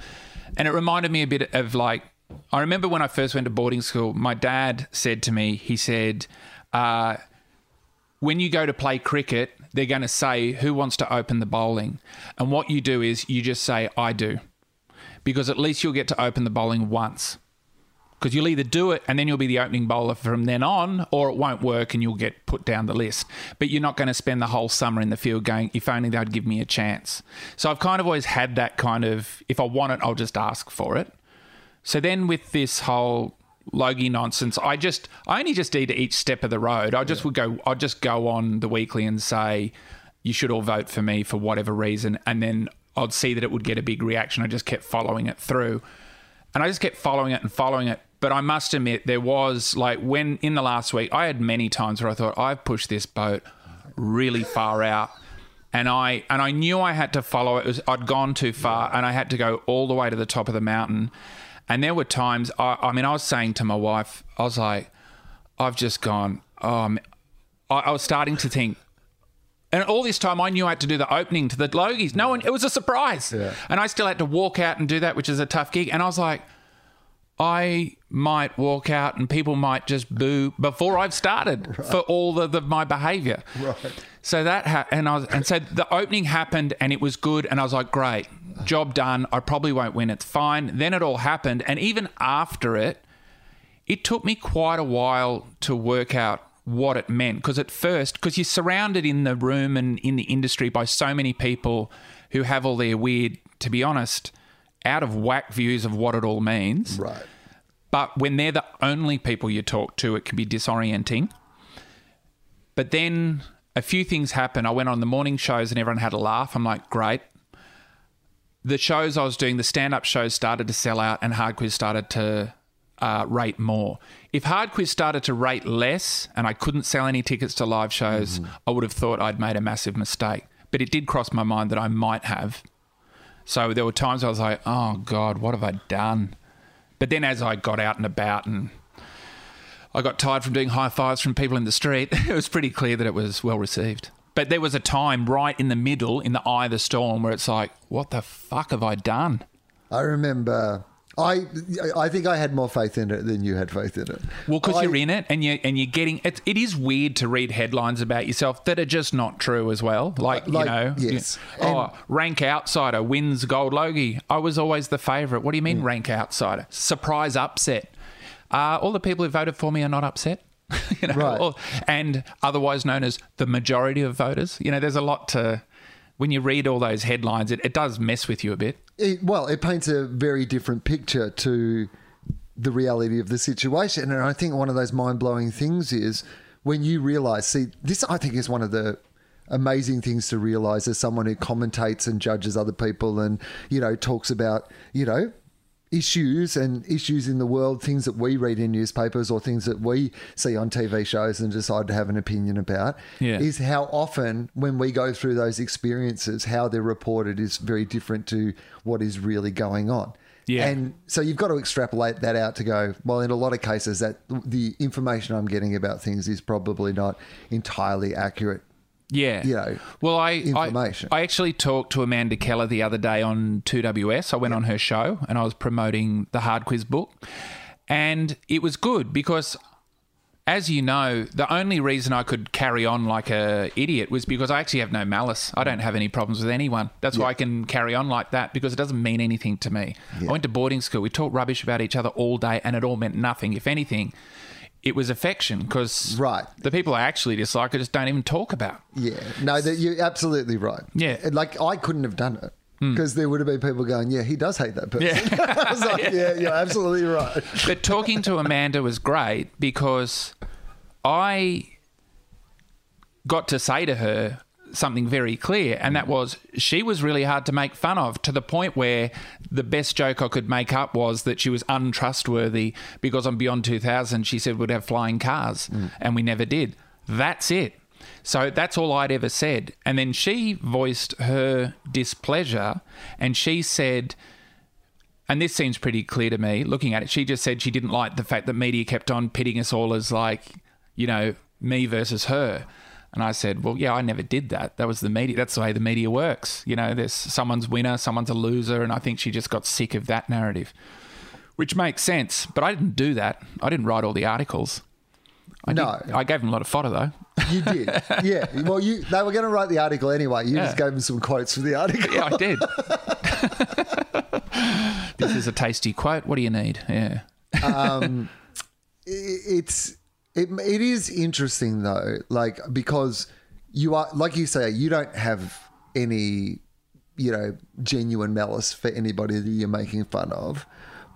and it reminded me a bit of like I remember when I first went to boarding school, my dad said to me, he said. Uh, when you go to play cricket, they're going to say, Who wants to open the bowling? And what you do is you just say, I do. Because at least you'll get to open the bowling once. Because you'll either do it and then you'll be the opening bowler from then on, or it won't work and you'll get put down the list. But you're not going to spend the whole summer in the field going, if only they'd give me a chance. So I've kind of always had that kind of, if I want it, I'll just ask for it. So then with this whole Logie nonsense, I just I only just did each step of the road. I just would go I'd just go on the weekly and say, You should all vote for me for whatever reason and then I'd see that it would get a big reaction. I just kept following it through. And I just kept following it and following it. But I must admit, there was like when in the last week, I had many times where I thought, I've pushed this boat really far out. And I and I knew I had to follow it. it was, I'd gone too far and I had to go all the way to the top of the mountain. And there were times, I, I mean, I was saying to my wife, I was like, I've just gone, um, I, I was starting to think, And all this time, I knew I had to do the opening to the Logies. No one, it was a surprise. Yeah. And I still had to walk out and do that, which is a tough gig. And I was like, I might walk out and people might just boo before I've started for all of the, my behaviour. Right. So that ha- and I was, and so the opening happened and it was good and I was like, great, job done. I probably won't win. It's fine. Then it all happened and even after it, it took me quite a while to work out what it meant because at first because you're surrounded in the room and in the industry by so many people who have all their weird to be honest out of whack views of what it all means Right. but when they're the only people you talk to it can be disorienting but then a few things happen i went on the morning shows and everyone had a laugh i'm like great the shows I was doing, the stand up shows started to sell out and Hard Quiz started to uh, rate more. If Hard Quiz started to rate less and I couldn't sell any tickets to live shows, I would have thought I'd made a massive mistake. But it did cross my mind that I might have. So there were times I was like, oh God, what have I done? But then as I got out and about and I got tired from doing high fives from people in the street, [LAUGHS] it was pretty clear that it was well received. But there was a time right in the middle, in the eye of the storm, where it's like, what the fuck have I done? I remember. I I think I had more faith in it than you had faith in it. Well, because you're in it and you and you're getting it. It is weird to read headlines about yourself that are just not true as well. Like, Like, you know, yes. you- oh, rank outsider wins gold logie. I was always the favourite. What do you Mm. mean rank outsider? Surprise upset. Uh, all the people who voted for me are not upset. [LAUGHS] you know, Right. or- and otherwise known as the majority of voters. You know, there's a lot to when you read all those headlines. It, it does mess with you a bit. it, well, it paints a very different picture to the reality of the situation. And I think one of those mind blowing things is when you realize, see, this I think is one of the amazing things to realize as someone who commentates and judges other people and, you know, talks about, you know, issues and issues in the world, things that we read in newspapers or things that we see on TV shows and decide to have an opinion about, Yeah. is how often when we go through those experiences, how they're reported is very different to what is really going on. Yeah. And so you've got to extrapolate that out to go, well, in a lot of cases, that the information I'm getting about things is probably not entirely accurate. Yeah. you know, well, I, information. I I actually talked to Amanda Keller the other day on 2WS. I went on her show and I was promoting the Hard Quiz book. And it was good because as you know, the only reason I could carry on like a idiot was because I actually have no malice. I don't have any problems with anyone. That's why I can carry on like that because it doesn't mean anything to me. I went to boarding school. We talked rubbish about each other all day and it all meant nothing. If anything, it was affection because Right. the people I actually dislike I just don't even talk about. Yeah, no, that you're absolutely right. Yeah. Like I couldn't have done it hmm. because there would have been people going, "Yeah, he does hate that person." [LAUGHS] I was like, "Yeah, you're absolutely right." [LAUGHS] But talking to Amanda was great because I got to say to her something very clear, and that mm. was she was really hard to make fun of to the point where the best joke I could make up was that she was untrustworthy because on Beyond 2000 she said we'd have flying cars, mm. and we never did. That's it. So that's all I'd ever said. And then she voiced her displeasure and she said, and this seems pretty clear to me looking at it. She just said she didn't like the fact that media kept on pitting us all as like, you know, me versus her. And I said, well, yeah, I never did that. That was the media. That's the way the media works. You know, there's someone's winner, someone's a loser. And I think she just got sick of that narrative, which makes sense. But I didn't do that. I didn't write all the articles. I No. did- I gave them a lot of fodder though. You did, yeah. Well, you they were going to write the article anyway. You just gave them some quotes for the article. Yeah, I did. [LAUGHS] this is a tasty quote. What do you need? Yeah. Um, I- it's it, it is interesting though like because you are like you say you don't have any you know genuine malice for anybody that you're making fun of.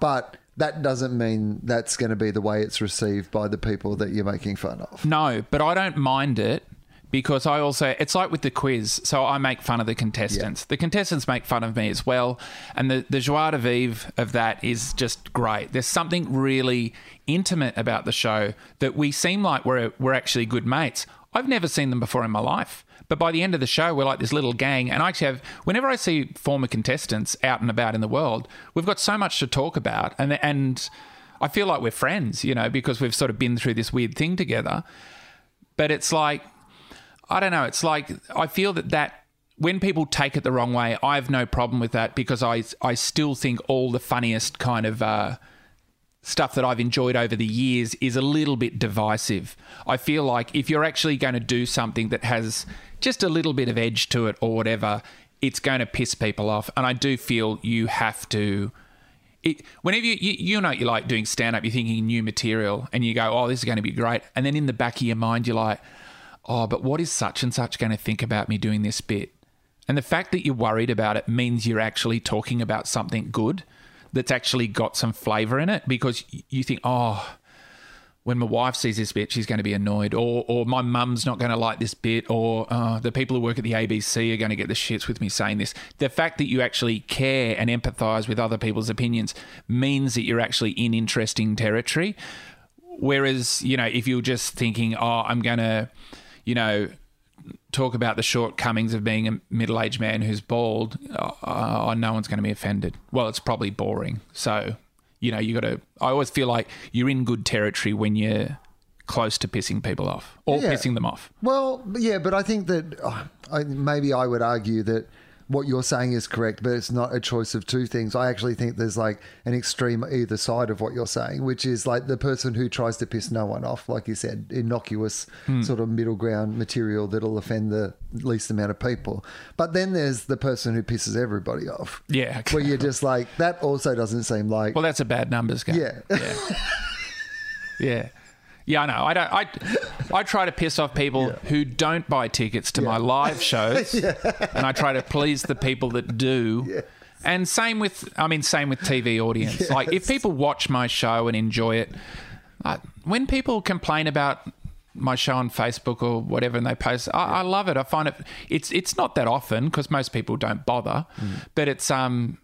But that doesn't mean that's going to be the way it's received by the people that you're making fun of. No, but I don't mind it because I also it's like with the quiz. So I make fun of the contestants. The contestants make fun of me as well, and the the joie de vivre of that is just great. There's something really intimate about the show that we seem like we're we're actually good mates. I've never seen them before in my life. But by the end of the show, we're like this little gang. And I actually have, whenever I see former contestants out and about in the world, we've got so much to talk about. And, and I feel like we're friends, you know, because we've sort of been through this weird thing together. But it's like, I don't know. It's like I feel that that when people take it the wrong way, I have no problem with that because I I still think all the funniest kind of uh, stuff that I've enjoyed over the years is a little bit divisive. I feel like if you're actually going to do something that has just a little bit of edge to it or whatever, it's going to piss people off. And I do feel you have to. It, whenever you, you you know you like doing stand up, you're thinking new material and you go, oh, this is going to be great. And then in the back of your mind, you're like, oh, but what is such and such going to think about me doing this bit? And the fact that you're worried about it means you're actually talking about something good that's actually got some flavor in it because you think, oh, when my wife sees this bit, she's going to be annoyed, or or my mum's not going to like this bit, or uh, the people who work at the ABC are going to get the shits with me saying this. The fact that you actually care and empathise with other people's opinions means that you're actually in interesting territory. Whereas, you know, if you're just thinking, oh, I'm going to, you know, talk about the shortcomings of being a middle-aged man who's bald, uh, no one's going to be offended. Well, it's probably boring. So, you know, you got to. I always feel like you're in good territory when you're close to pissing people off or Yeah. pissing them off. Well, yeah, but I think that oh, I, maybe I would argue that what you're saying is correct, but it's not a choice of two things. I actually think there's like an extreme either side of what you're saying, which is like the person who tries to piss no one off, like you said, innocuous hmm. sort of middle ground material that'll offend the least amount of people. But then there's the person who pisses everybody off. Yeah. Where you're just like, that also doesn't seem like. Well, that's a bad numbers game. yeah. Yeah. [LAUGHS] yeah. Yeah, I know. I don't. I, I try to piss off people who don't buy tickets to my live shows, [LAUGHS] and I try to please the people that do. And same with, I mean, same with TV audience. Like, if people watch my show and enjoy it, when people complain about my show on Facebook or whatever, and they post, I, I love it. I find it. It's it's not that often because most people don't bother, but it's um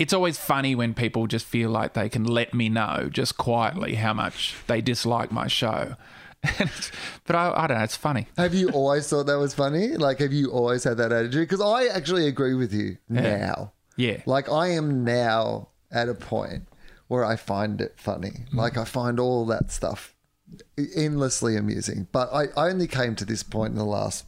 it's always funny when people just feel like they can let me know just quietly how much they dislike my show. [LAUGHS] but I, I don't know, it's funny. Have you always thought that was funny? Like, have you always had that attitude? Because I actually agree with you now. Yeah. Like, I am now at a point where I find it funny. Mm. Like, I find all that stuff endlessly amusing. But I, I only came to this point in the last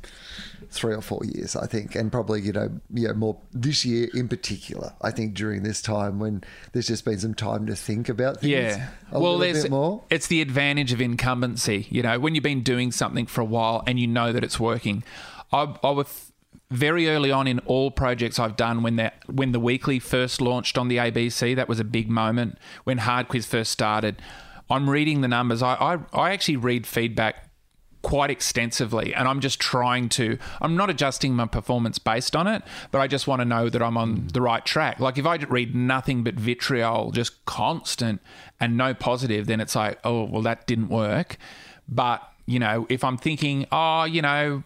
three or four years, I think, and probably you know, yeah, more this year in particular. I think during this time when there's just been some time to think about things. Yeah. a well, little there's bit more. it's the advantage of incumbency. You know, when you've been doing something for a while and you know that it's working. I, I was very early on in all projects I've done when that when the weekly first launched on the ABC. That was a big moment when Hard Quiz first started. I'm reading the numbers. I, I, I actually read feedback quite extensively and I'm just trying to I'm not adjusting my performance based on it but I just want to know that I'm on the right track. Like if I read nothing but vitriol just constant and no positive then it's like oh well that didn't work. But you know if I'm thinking oh you know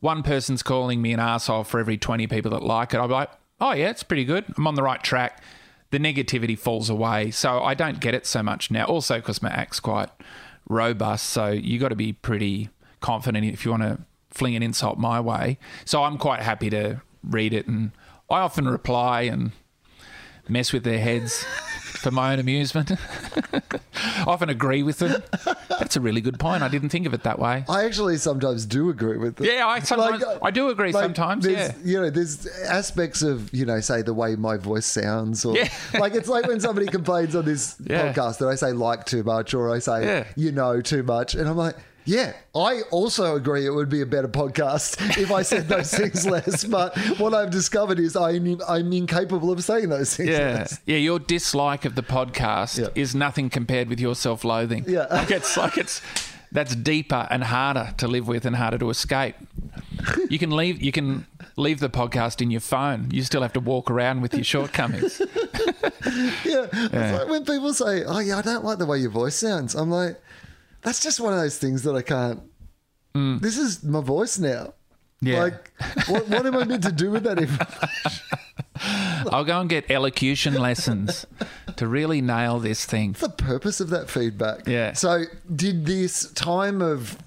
one person's calling me an asshole for every 20 people that like it I'm like oh yeah it's pretty good. I'm on the right track the negativity falls away so I don't get it so much now also because my act's quite robust. So you got to be pretty confident if you want to fling an insult my way. So I'm quite happy to read it, and I often reply and mess with their heads [LAUGHS] for my own amusement. I [LAUGHS] often agree with them. That's a really good point. I didn't think of it that way. I actually sometimes do agree with them. Yeah, I sometimes Like, I do agree. like, sometimes, yeah. there's, You know, there's aspects of, you know, say the way my voice sounds or Yeah. [LAUGHS] like it's like when somebody complains on this Yeah. podcast that I say like too much or I say Yeah. you know too much. And I'm like, yeah, I also agree it would be a better podcast [LAUGHS] if I said those [LAUGHS] things less. But what I've discovered is I'm, I'm incapable of saying those things Yeah, less. yeah. Your dislike of the podcast Yeah. is nothing compared with your self-loathing. Yeah. like it's [LAUGHS] like it's that's deeper and harder to live with and harder to escape. You can leave. You can leave the podcast in your phone. You still have to walk around with your shortcomings. Yeah. It's like when people say, oh, yeah, I don't like the way your voice sounds. I'm like, that's just one of those things that I can't. This is my voice now. Mm. Yeah. Like, what, what am I meant to do with that? If, [LAUGHS] I'll go and get elocution lessons to really nail this thing. the purpose of that feedback? Yeah. So, did this time of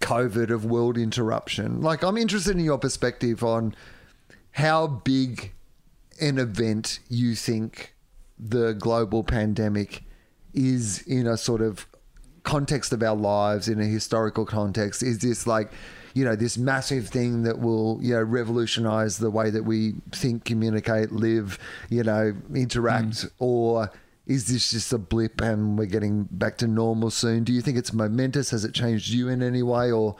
COVID, of world interruption, like, I'm interested in your perspective on how big an event you think the global pandemic is in a sort of context of our lives, in a historical context. Is this like, you know, this massive thing that will, you know, revolutionize the way that we think, communicate, live, you know, interact, mm. or is this just a blip and we're getting back to normal soon? Do you think it's momentous? Has it changed you in any way, or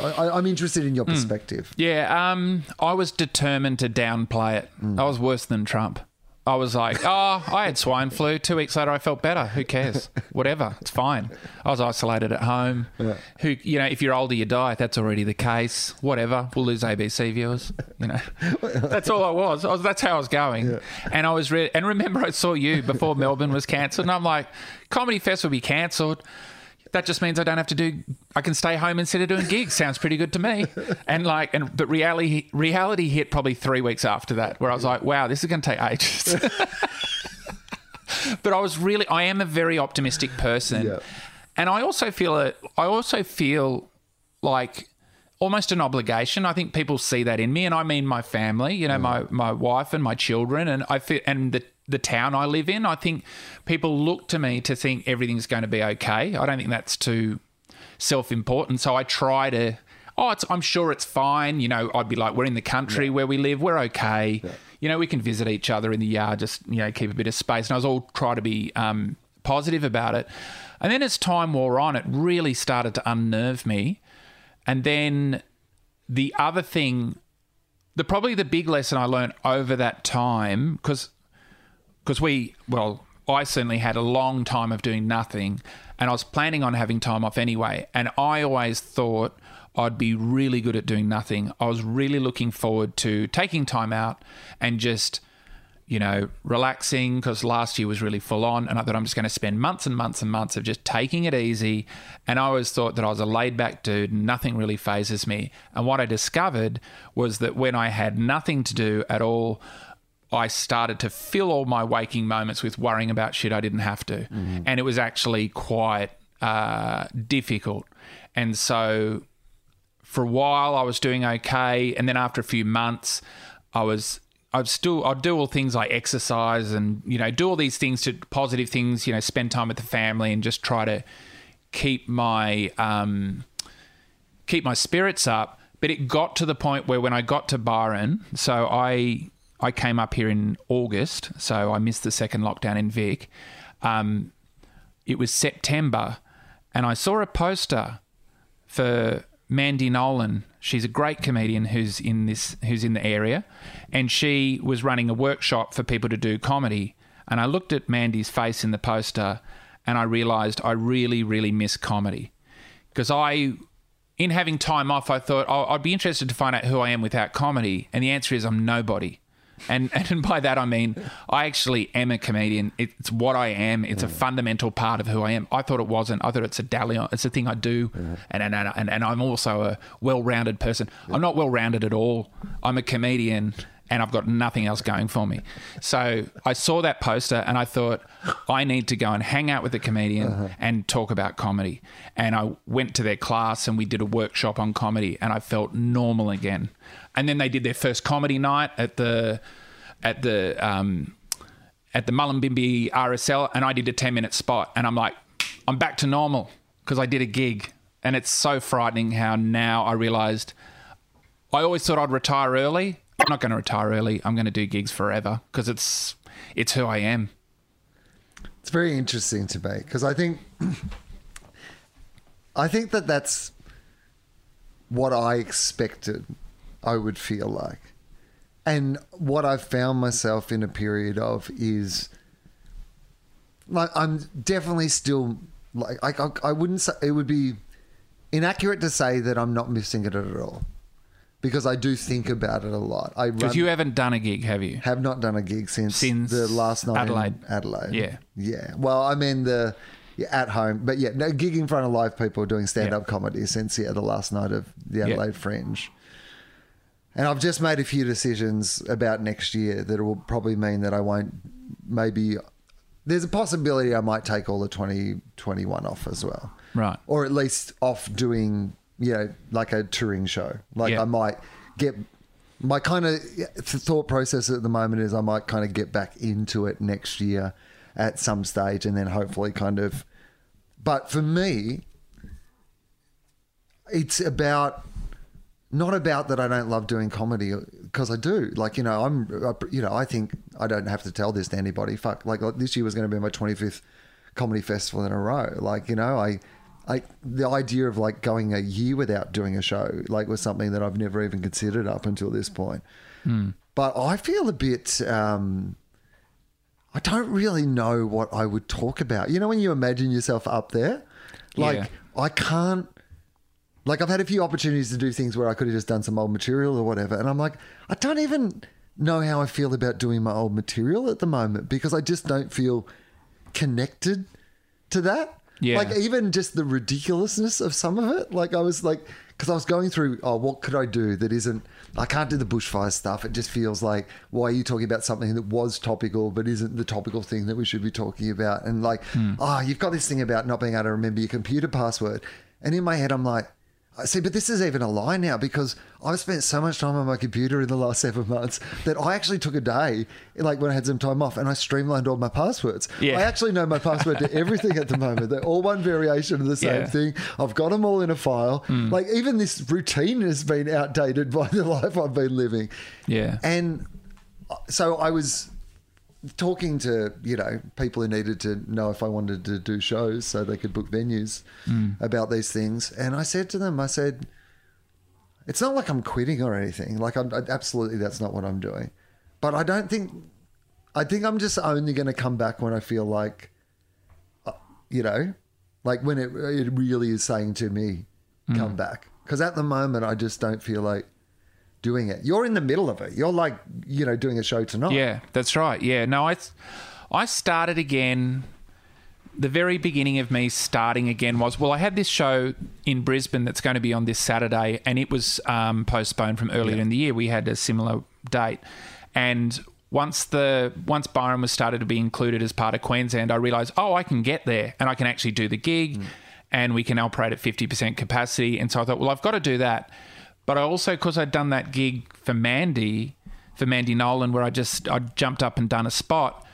I, I'm interested in your hmm. perspective. Yeah, um, I was determined to downplay it. Hmm. I was worse than Trump. I was like, oh, I had swine flu. Two weeks later, I felt better. Who cares? Whatever, it's fine. I was isolated at home. Who, you know, if you're older, you die. That's already the case. Whatever, we'll lose ABC viewers. You know, that's all I was. I was that's how I was going. And I was re- and remember, I saw you before Melbourne was cancelled, and I'm like, Comedy Fest will be cancelled. That just means I don't have to do. I can stay home instead of doing gigs. Sounds pretty good to me. And like, and but reality reality hit probably three weeks after that, where I was like, wow, this is going to take ages. [LAUGHS] but I was really, I am a very optimistic person, Yeah. and I also feel a, I also feel like almost an obligation. I think people see that in me, and I mean my family. You know, mm. my my wife and my children, and I feel and the the town I live in. I think people look to me to think everything's going to be okay. I don't think that's too self-important. So I try to. Oh, it's, I'm sure it's fine. You know, I'd be like, we're in the country where we live. We're okay. You know, we can visit each other in the yard. Just you know, keep a bit of space. And I was all try to be um, positive about it. And then as time wore on, it really started to unnerve me. And then the other thing, the probably the big lesson I learned over that time, because because we well, I certainly had a long time of doing nothing, and I was planning on having time off anyway. And I always thought I'd be really good at doing nothing. I was really looking forward to taking time out and just you know, relaxing because last year was really full on. And I thought I'm just going to spend months and months and months of just taking it easy. And I always thought that I was a laid back dude, nothing really phases me. And what I discovered was that when I had nothing to do at all, I started to fill all my waking moments with worrying about shit I didn't have to. And it was actually quite uh, difficult. And so for a while I was doing okay, and then after a few months, I was I'd still I'd do all things like exercise and you know do all these things to positive things, you know, spend time with the family and just try to keep my um, keep my spirits up. But it got to the point where when I got to Byron, so I I came up here in August, so I missed the second lockdown in Vic. Um, it was September, and I saw a poster for Mandy Nolan. She's a great comedian who's in this who's in the area, and she was running a workshop for people to do comedy. And I looked at Mandy's face in the poster, and I realised I really, really miss comedy because I, in having time off, I thought oh, I'd be interested to find out who I am without comedy, and the answer is I'm nobody. And [LAUGHS] and by that I mean I actually am a comedian. It's what I am. It's a fundamental part of who I am. I thought it wasn't. I thought it's a dalliance. It's a thing I do, and, and and and I'm also a well-rounded person. I'm not well-rounded at all. I'm a comedian, and I've got nothing else going for me. So I saw that poster, and I thought I need to go and hang out with a comedian and talk about comedy. And I went to their class, and we did a workshop on comedy, and I felt normal again. And then they did their first comedy night at the at the um, at the Mullumbimby RSL, and I did a ten minute spot, and I'm like, I'm back to normal because I did a gig, and it's so frightening how now I realised I always thought I'd retire early. I'm not going to retire early. I'm going to do gigs forever because it's it's who I am. It's very interesting to me because I think I think that that's what I expected I would feel like. And what I've found myself in a period of is like I'm definitely still like I, I, I wouldn't say it would be inaccurate to say that I'm not missing it at all because I do think about it a lot. I Because you haven't done a gig, have you? have not done a gig since, Since the last night Adelaide. in Adelaide. Yeah. yeah. Well, I mean the yeah, at home, but yeah, no gig in front of live people doing stand up Yeah. comedy since yeah the last night of the Yeah. Adelaide Fringe. And I've just made a few decisions about next year that will probably mean that I won't. Maybe there's a possibility I might take all the 2021 off as well, Right. or at least off doing you know like a touring show. Like Yeah. I might get my kind of thought process at the moment is I might kind of get back into it next year at some stage, and then hopefully kind of. But for me, it's about not about that I don't love doing comedy because I do. Like you know, I'm uh, you know I think I don't have to tell this to anybody. Fuck, like uh, this year was going to be my 25th comedy festival in a row. Like you know, I. I, the idea of like going a year without doing a show like was something that I've never even considered up until this point. But I feel a bit um, I don't really know what I would talk about. You know, when you imagine yourself up there, like Yeah. I can't. Like I've had a few opportunities to do things where I could have just done some old material or whatever, and I'm like, I don't even know how I feel about doing my old material at the moment because I just don't feel connected to that. Yeah. Like even just the ridiculousness of some of it. Like I was like, because I was going through, oh, what could I do that isn't? I can't do the bushfire stuff. It just feels like, why are you talking about something that was topical but isn't the topical thing that we should be talking about? And like, oh, you've got this thing about not being able to remember your computer password. And in my head, I'm like, I see, but this is even a lie now because I've spent so much time on my computer in the last seven months that I actually took a day, like when I had some time off, and I streamlined all my passwords. Yeah. I actually know my password to everything at the moment. They're all one variation of the same Yeah. thing. I've got them all in a file. Like even this routine has been outdated [LAUGHS] by the life I've been living. Yeah. And uh, so I was talking to, you know, people who needed to know if I wanted to do shows so they could book venues about these things. And I said to them, I said, it's not like I'm quitting or anything. Like I'm I- absolutely that's not what I'm doing. But I don't think I think I'm just only going to come back when I feel like uh, you know, like when it it really is saying to me come back. Cuz at the moment I just don't feel like doing it. You're in the middle of it. You're like, you know, doing a show tonight. Yeah, that's right. Yeah, no, I, I started again. The very beginning of me starting again was well, I had this show in Brisbane that's going to be on this Saturday, and it was um, postponed from earlier in the year. We had a similar date, and once the once Byron was started to be included as part of Queensland, I realised, oh, I can get there and I can actually do the gig, and we can operate at fifty percent capacity. And so I thought, well, I've got to do that. But I also, because I'd done that gig for Mandy, for Mandy Nolan, where I just I jumped up and done a spot,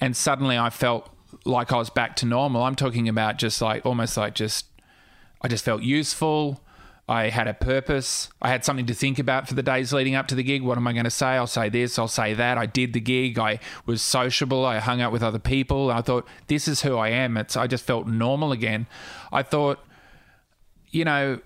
and suddenly I felt like I was back to normal. I'm talking about just like almost like just I just felt useful. I had a purpose. I had something to think about for the days leading up to the gig. What am I going to say? I'll say this, I'll say that. I did the gig. I was sociable. I hung out with other people. I thought, this is who I am. It's I just felt normal again. I thought, you know,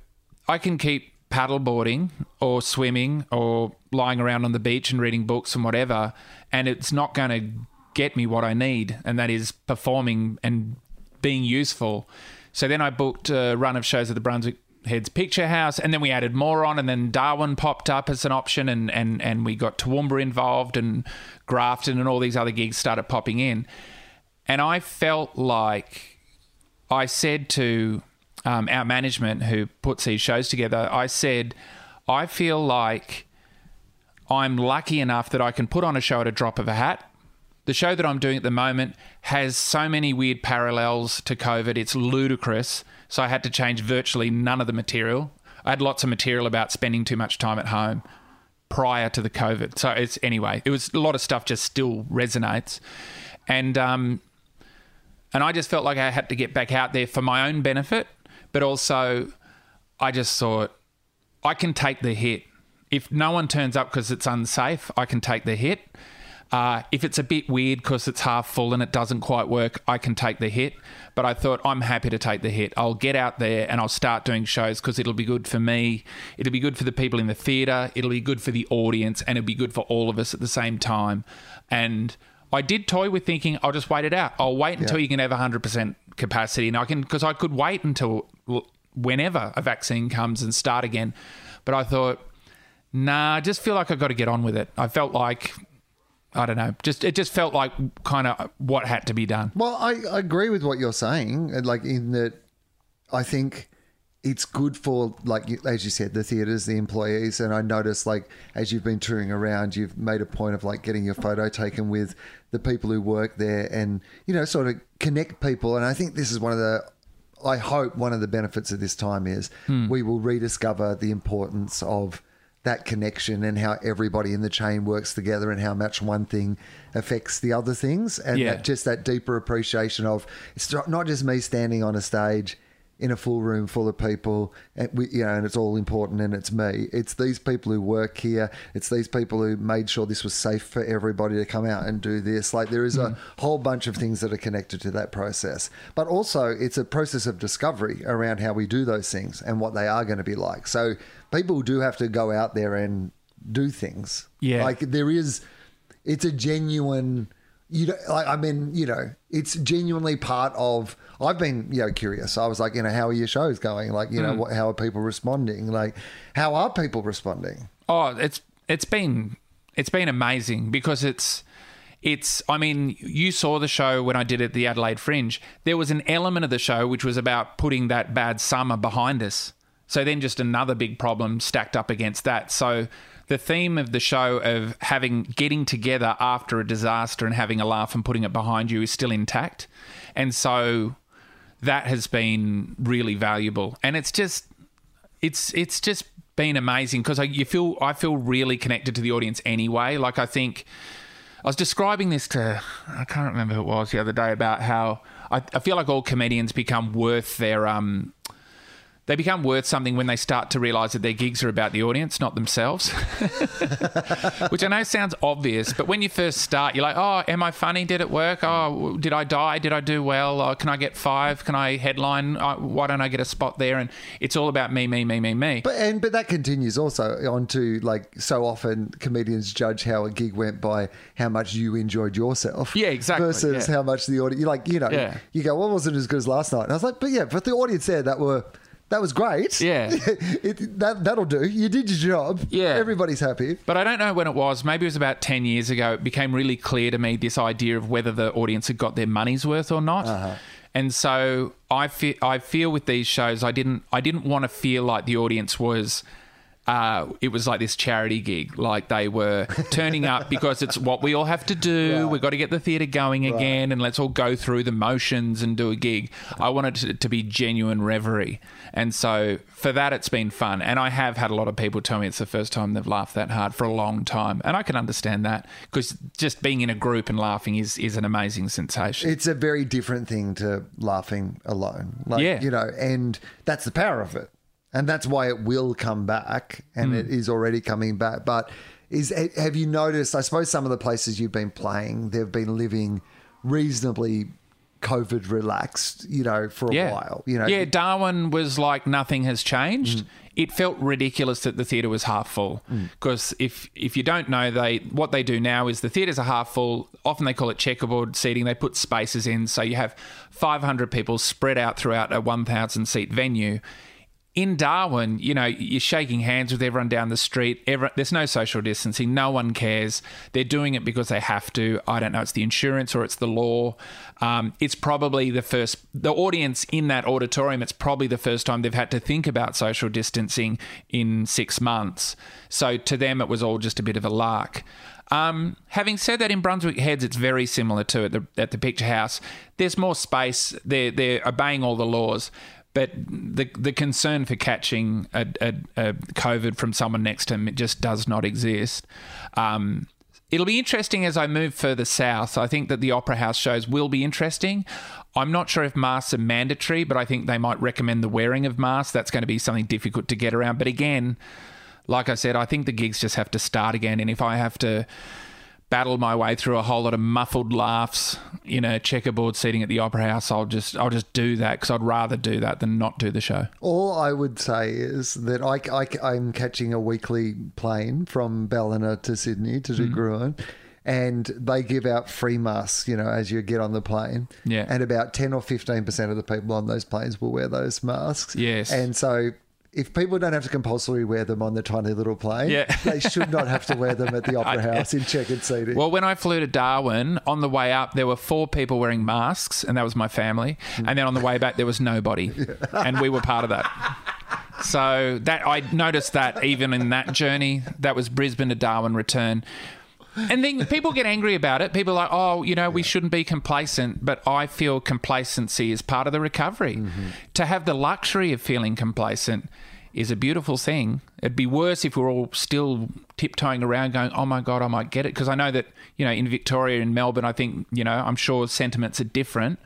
I can keep paddleboarding or swimming or lying around on the beach and reading books and whatever, and it's not going to get me what I need, and that is performing and being useful. So then I booked a run of shows at the Brunswick Heads Picture House, and then we added more on, and then Darwin popped up as an option, and and and we got Toowoomba involved, and Grafton, and all these other gigs started popping in, and I felt like I said to um, our management who puts these shows together, I said, I feel like I'm lucky enough that I can put on a show at a drop of a hat. The show that I'm doing at the moment has so many weird parallels to COVID. It's ludicrous. So I had to change virtually none of the material. I had lots of material about spending too much time at home prior to the COVID. So it's anyway, it was a lot of stuff just still resonates. And um, and I just felt like I had to get back out there for my own benefit, but also I just thought I can take the hit. If no one turns up because it's unsafe, I can take the hit. Uh, if it's a bit weird because it's half full and it doesn't quite work, I can take the hit. But I thought I'm happy to take the hit. I'll get out there and I'll start doing shows because it'll be good for me. It'll be good for the people in the theatre. It'll be good for the audience and it'll be good for all of us at the same time. And I did toy with thinking I'll just wait it out. I'll wait until Yeah. you can have 100% capacity and I can because I could wait until whenever a vaccine comes and start again. But I thought, nah, I just feel like I've got to get on with it. I felt like I don't know, just it just felt like kind of what had to be done. Well, I, I agree with what you're saying. Like in that, I think it's good for like as you said, the theaters, the employees, and I noticed like as you've been touring around, you've made a point of like getting your photo taken with the people who work there, and you know, sort of connect people. And I think this is one of the I hope one of the benefits of this time is hmm. we will rediscover the importance of that connection and how everybody in the chain works together and how much one thing affects the other things and Yeah. that just that deeper appreciation of it's not just me standing on a stage in a full room full of people, and we, you know, and it's all important, and it's me. It's these people who work here. It's these people who made sure this was safe for everybody to come out and do this. Like there is a hmm. whole bunch of things that are connected to that process, but also it's a process of discovery around how we do those things and what they are going to be like. So people do have to go out there and do things. Yeah. like there is. It's a genuine you know, like I mean, you know, it's genuinely part of. I've been, you know, curious. I was like, you know, how are your shows going? Like, you know, hmm. what, how are people responding? Like, how are people responding? Oh, it's it's been it's been amazing because it's it's I mean, you saw the show when I did it the Adelaide Fringe. There was an element of the show which was about putting that bad summer behind us. So then just another big problem stacked up against that. So the theme of the show of having getting together after a disaster and having a laugh and putting it behind you is still intact. And so that has been really valuable. And it's just it's it's just been amazing because you feel I feel really connected to the audience anyway. Like I think I was describing this to I can't remember who it was the other day about how I, I feel like all comedians become worth their um they become worth something when they start to realize that their gigs are about the audience, not themselves. [LAUGHS] Which I know sounds obvious, but when you first start, you're like, oh, am I funny? Did it work? Oh, did I die? Did I do well? Oh, can I get five? Can I headline? Oh, why don't I get a spot there? And it's all about me, me, me, me, me. But and but that continues also on to like so often comedians judge how a gig went by how much you enjoyed yourself. Yeah, exactly, Versus yeah. how much the audience. You like, you know, Yeah. you go, well, wasn't as good as last night. And I was like, but yeah, but the audience there that were. That was great. Yeah. [LAUGHS] it, that that'll do. You did your job. Yeah. everybody's happy. But I don't know when it was. Maybe it was about 10 years ago. It became really clear to me this idea of whether the audience had got their money's worth or not. Uh-huh. And so I feel, I feel with these shows, I didn't, I didn't want to feel like the audience was. Uh, it was like this charity gig, like they were turning up [LAUGHS] because it's what we all have to do. Right. We've got to get the theatre going again, and let's all go through the motions and do a gig. I wanted it to be genuine reverie, and so for that, it's been fun. And I have had a lot of people tell me it's the first time they've laughed that hard for a long time, and I can understand that because just being in a group and laughing is is an amazing sensation. It's a very different thing to laughing alone. Like, Yeah. you know, and that's the power of it. And that's why it will come back and Hmm. it is already coming back. But is have you noticed, I suppose some of the places you've been playing, they've been living reasonably COVID relaxed, you know, for a yeah. while. You know, yeah, Darwin was like nothing has changed. It felt ridiculous that the theatre was half full because if if you don't know, they what they do now is the theatres are half full. Often they call it checkerboard seating. They put spaces in, so you have 500 people spread out throughout a 1,000 seat venue. In Darwin, you know, you're shaking hands with everyone down the street. Everyone, there's no social distancing. No one cares. They're doing it because they have to. I don't know. It's the insurance or it's the law. Um, it's probably the first, the audience in that auditorium, it's probably the first time they've had to think about social distancing in six months. So to them, it was all just a bit of a lark. Um, having said that, in Brunswick Heads, it's very similar to at the, at the Picture House. There's more space. They're, they're obeying all the laws. But the the concern for catching a, a, a COVID from someone next to him it just does not exist. Um, it'll be interesting as I move further south. I think that the Opera House shows will be interesting. I'm not sure if masks are mandatory, but I think they might recommend the wearing of masks. That's going to be something difficult to get around. But again, like I said, I think the gigs just have to start again. And if I have to battle my way through a whole lot of muffled laughs in a checkerboard seating at the opera house i'll just i'll just do that because i'd rather do that than not do the show All I would say is that I, I am catching a weekly plane from Ballina to Sydney to do mm. Gruen, and they give out free masks, you know, as you get on the plane. Yeah. And about 10 or 15% of the people on those planes will wear those masks. Yes. And so. If people don't have to compulsorily wear them on the tiny little plane, Yeah. [LAUGHS] they should not have to wear them at the [LAUGHS] Opera House in checkered seating. well when i flew to darwin on the way up there were four people wearing masks and that was my family hmm. and then on the way back there was nobody [LAUGHS] and we were part of that so that i noticed that even in that journey that was brisbane to darwin return and then people get angry about it. People are like, oh, you know, we shouldn't be complacent. But I feel complacency is part of the recovery. Mm-hmm. To have the luxury of feeling complacent is a beautiful thing. It'd be worse if we we're all still tiptoeing around going, oh my God, I might get it. Because I know that, you know, in Victoria and Melbourne, I think, you know, I'm sure sentiments are different.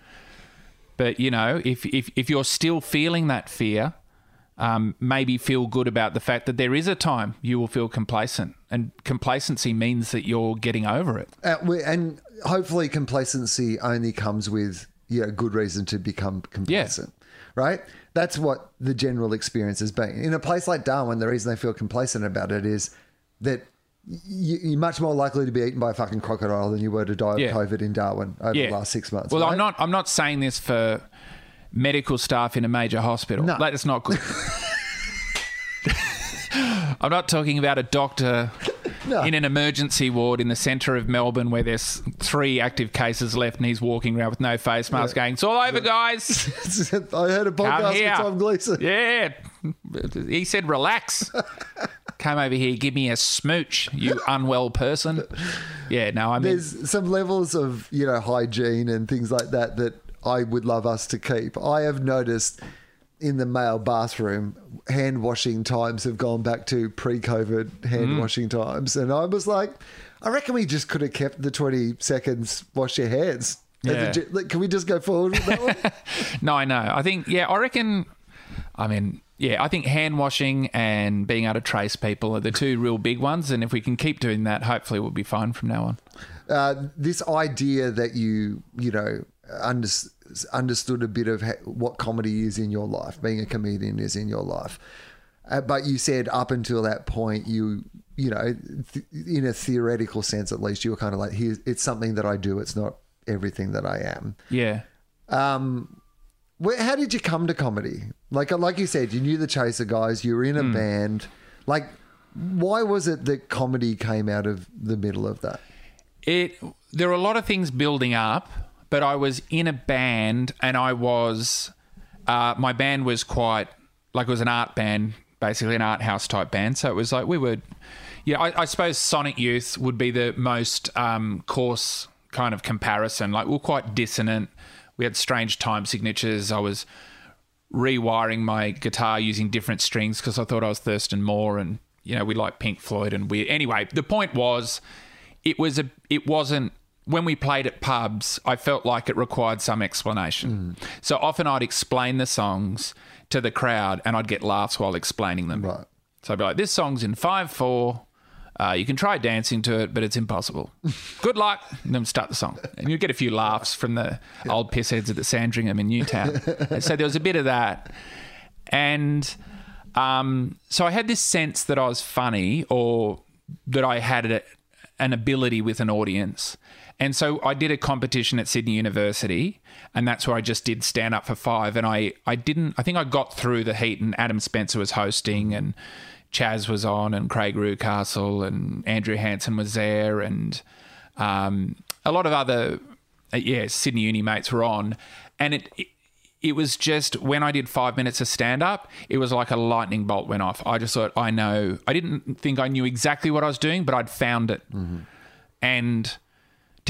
But you know, if if if you're still feeling that fear, um, maybe feel good about the fact that there is a time you will feel complacent, and complacency means that you're getting over it. Uh, and hopefully, complacency only comes with you know, good reason to become complacent, right? That's what the general experience has been. In a place like Darwin, the reason they feel complacent about it is that you, you're much more likely to be eaten by a fucking crocodile than you were to die of Yeah. COVID in Darwin over Yeah. the last six months. Well, right? I'm not. I'm not saying this for medical staff in a major hospital. No. That's not good. [LAUGHS] [LAUGHS] I'm not talking about a doctor No. in an emergency ward in the centre of Melbourne where there's three active cases left and he's walking around with no face mask going, It's all over, guys. [LAUGHS] I heard a podcast with Tom Gleeson. Yeah. He said, relax. [LAUGHS] Come over here, give me a smooch, you unwell person. Yeah, no, I mean, There's some levels of you know hygiene and things like that that I would love us to keep. I have noticed in the male bathroom, hand washing times have gone back to pre-COVID hand Mm. washing times, and I was like, I reckon we just could have kept the 20 seconds wash your hands. Yeah. like, Can we just go forward with that one? [LAUGHS] No, I know. I think, yeah, I reckon, I mean, yeah, I think hand washing and being able to trace people are the two real big ones. And if we can keep doing that, hopefully we'll be fine from now on. uh, this idea that you you know under, understood a bit of ha- what comedy is in your life, being a comedian is in your life, uh, but you said up until that point you you know th- in a theoretical sense at least you were kind of like here it's something that I do it's not everything that I am. Yeah. Um, where, how did you come to comedy? Like like you said, you knew the Chaser guys, you were in a band. Like, why was it that comedy came out of the middle of that? It there were a lot of things building up, but I was in a band and I was uh, my band was quite like it was an art band, basically an art house type band. So it was like we were yeah, I, I suppose Sonic Youth would be the most um, coarse kind of comparison. Like we're quite dissonant. We had strange time signatures. I was rewiring my guitar using different strings because I thought I was Thurston Moore and you know we like Pink Floyd and we Anyway, the point was, it was a it wasn't when we played at pubs. I felt like it required some explanation. So often I'd explain the songs to the crowd and I'd get laughs while explaining them. Right. So I'd be like, "This song's in five four. Uh, you can try dancing to it, but it's impossible. [LAUGHS] Good luck." And then start the song, and you get a few laughs from the old pissheads at the Sandringham in Newtown. [LAUGHS] So there was a bit of that, and um, so I had this sense that I was funny, or that I had a, an ability with an audience. And so I did a competition at Sydney University, and that's where I just did stand up for five. And I, I didn't, I think I got through the heat, and Adam Spencer was hosting, and Chas was on, and Craig Reucassel, and Andrew Hansen was there, and um, a lot of other, uh, yeah, Sydney Uni mates were on. And it, it, it was just when I did five minutes of stand up, it was like a lightning bolt went off. I just thought, I know, I didn't think I knew exactly what I was doing, but I'd found it. And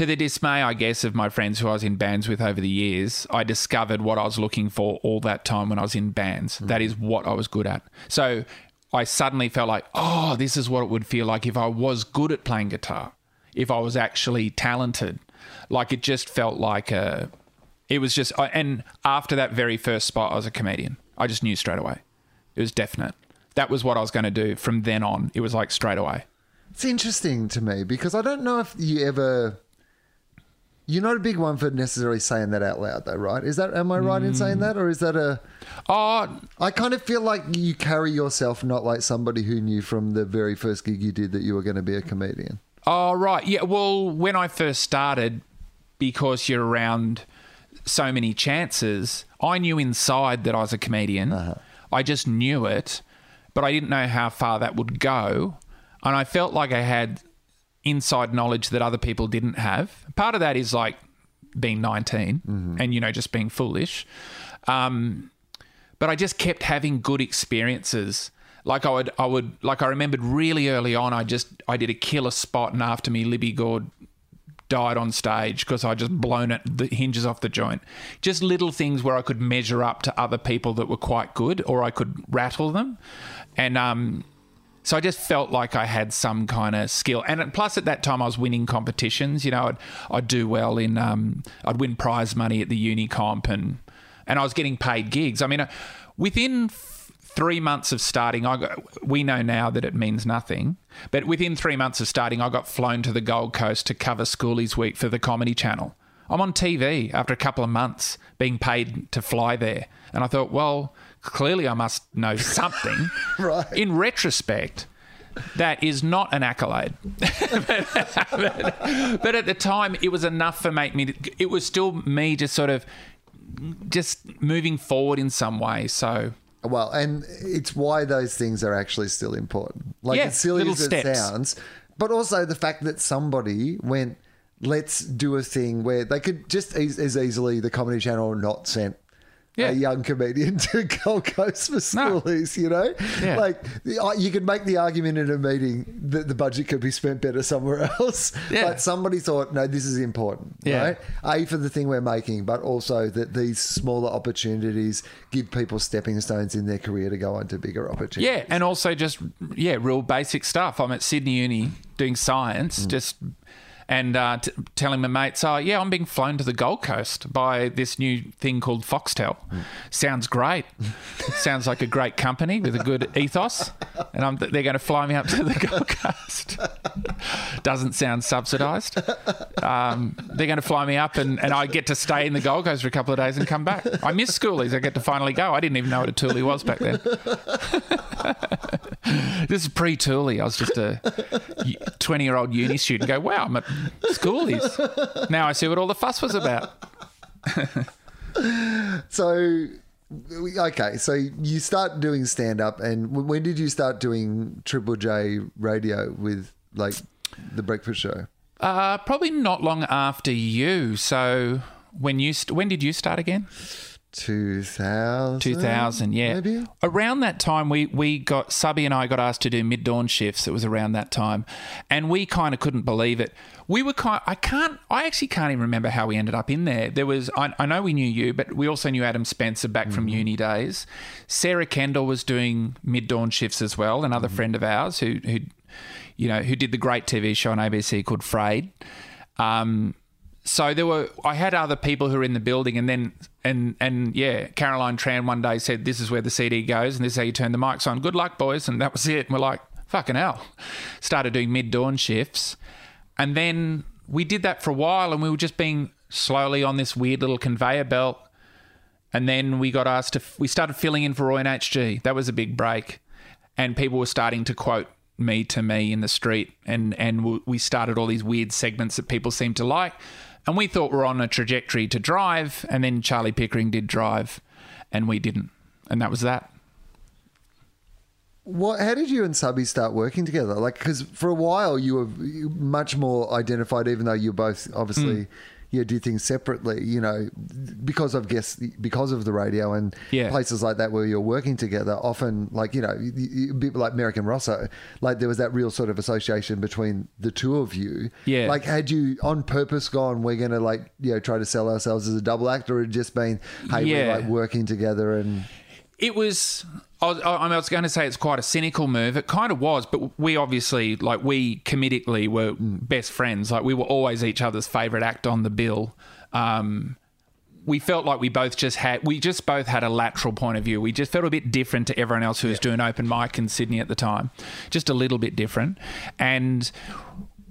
to the dismay, I guess, of my friends who I was in bands with over the years, I discovered what I was looking for all that time when I was in bands. That is what I was good at. So I suddenly felt like, oh, this is what it would feel like if I was good at playing guitar, if I was actually talented. Like it just felt like a. It was just, and after that very first spot, I was a comedian. I just knew straight away. It was definite. That was what I was going to do from then on. It was like straight away. It's interesting to me because I don't know if you ever. You're not a big one for necessarily saying that out loud, though, right? Is that am I right in saying mm. that, or is that a? Oh, I kind of feel like you carry yourself not like somebody who knew from the very first gig you did that you were going to be a comedian. Oh, right. Yeah. Well, when I first started, because you're around so many chances, I knew inside that I was a comedian. Uh-huh. I just knew it, but I didn't know how far that would go. And I felt like I had inside knowledge that other people didn't have. Part of that is like being 19 and, you know, just being foolish. Um, but I just kept having good experiences. Like I would, I would, like I remembered really early on. I just, I did a killer spot, and after me, Libby Gore died on stage because I just blown it the hinges off the joint. Just little things where I could measure up to other people that were quite good, or I could rattle them, and um, so I just felt like I had some kind of skill. And plus, at that time, I was winning competitions. You know, I'd, I'd do well in, um, I'd win prize money at the uni comp and and I was getting paid gigs. I mean, uh, within f- three months of starting, I got, we know now that it means nothing, but within three months of starting, I got flown to the Gold Coast to cover Schoolies Week for the Comedy Channel. I'm on TV after a couple of months being paid to fly there. And I thought, well, clearly I must know something. [LAUGHS] Right. In retrospect, that is not an accolade. but, [LAUGHS] but at the time, it was enough for make me. To, it was still me just sort of just moving forward in some way. So Well, and it's why those things are actually still important. Like Yeah, as silly as it sounds, but also the fact that somebody went, let's do a thing where they could just as, as easily the Comedy Channel not sent. Yeah. A young comedian [LAUGHS] to Gold Coast for No. schoolies, you know? Yeah. Like, uh, you could make the argument in a meeting that the budget could be spent better somewhere [LAUGHS] else. Yeah. But somebody thought, no, this is important, Yeah. right? A, for the thing we're making, but also that these smaller opportunities give people stepping stones in their career to go on to bigger opportunities. yeah, and also just yeah, real basic stuff. I'm at Sydney Uni doing science, mm. just and uh, t- telling my mates, "Oh, yeah, I'm being flown to the Gold Coast by this new thing called Foxtel. Sounds great. [LAUGHS] Sounds like a great company with a good ethos, and I'm, they're going to fly me up to the [LAUGHS] Gold Coast. [LAUGHS] Doesn't sound subsidised. Um, they're going to fly me up, and, and I get to stay in the Gold Coast for a couple of days and come back. I miss schoolies. I get to finally go. I didn't even know what a toolie was back then. this is pre Tooley. I was just a 20 year old uni student. Go, wow, I'm at schoolies. Now I see what all the fuss was about. [LAUGHS] So, okay, so you start doing stand up, and when did you start doing Triple J radio with like the breakfast show? Uh, probably not long after you. So when you st- when did you start again? 2000? 2000, yeah. Maybe? Around that time, we, we got, Subby and I got asked to do mid dawn shifts. It was around that time. And we kind of couldn't believe it. We were kind I can't, I actually can't even remember how we ended up in there. There was, I, I know we knew you, but we also knew Adam Spencer back from uni days. Sarah Kendall was doing mid dawn shifts as well, another friend of ours who, who, you know, who did the great TV show on ABC called Frayed. Um, so there were I had other people who were in the building and then and and yeah, Caroline Tran one day said, This is where the CD goes and this is how you turn the mics on. Good luck, boys, and that was it. And we're like, fucking hell. Started doing mid dawn shifts. And then we did that for a while and we were just being slowly on this weird little conveyor belt. And then we got asked to we started filling in for Roy and HG. That was a big break. And people were starting to quote me to me in the street and and we- we started all these weird segments that people seemed to like and we thought we we're on a trajectory to drive and then charlie pickering did drive and we didn't and that was that What? How did you and Subby start working together? Like, because for a while you were much more identified, even though you both obviously hmm. Yeah do things separately. You know, because of guess because of the radio and Yeah. places like that where you're working together. Often, like you know, you- you- people like Merrick and Rosso, like there was that real sort of association between the two of you. Yeah. Like, had you on purpose gone, we're going to like you know try to sell ourselves as a double act, or had it just been, hey, we're like working together and. It was I was, I was going to say it's quite a cynical move. It kind of was, but we obviously, like, we comedically were best friends. Like, we were always each other's favorite act on the bill. Um, we felt like we both just had, we just both had a lateral point of view. We just felt a bit different to everyone else who was doing open mic in Sydney at the time, just a little bit different. And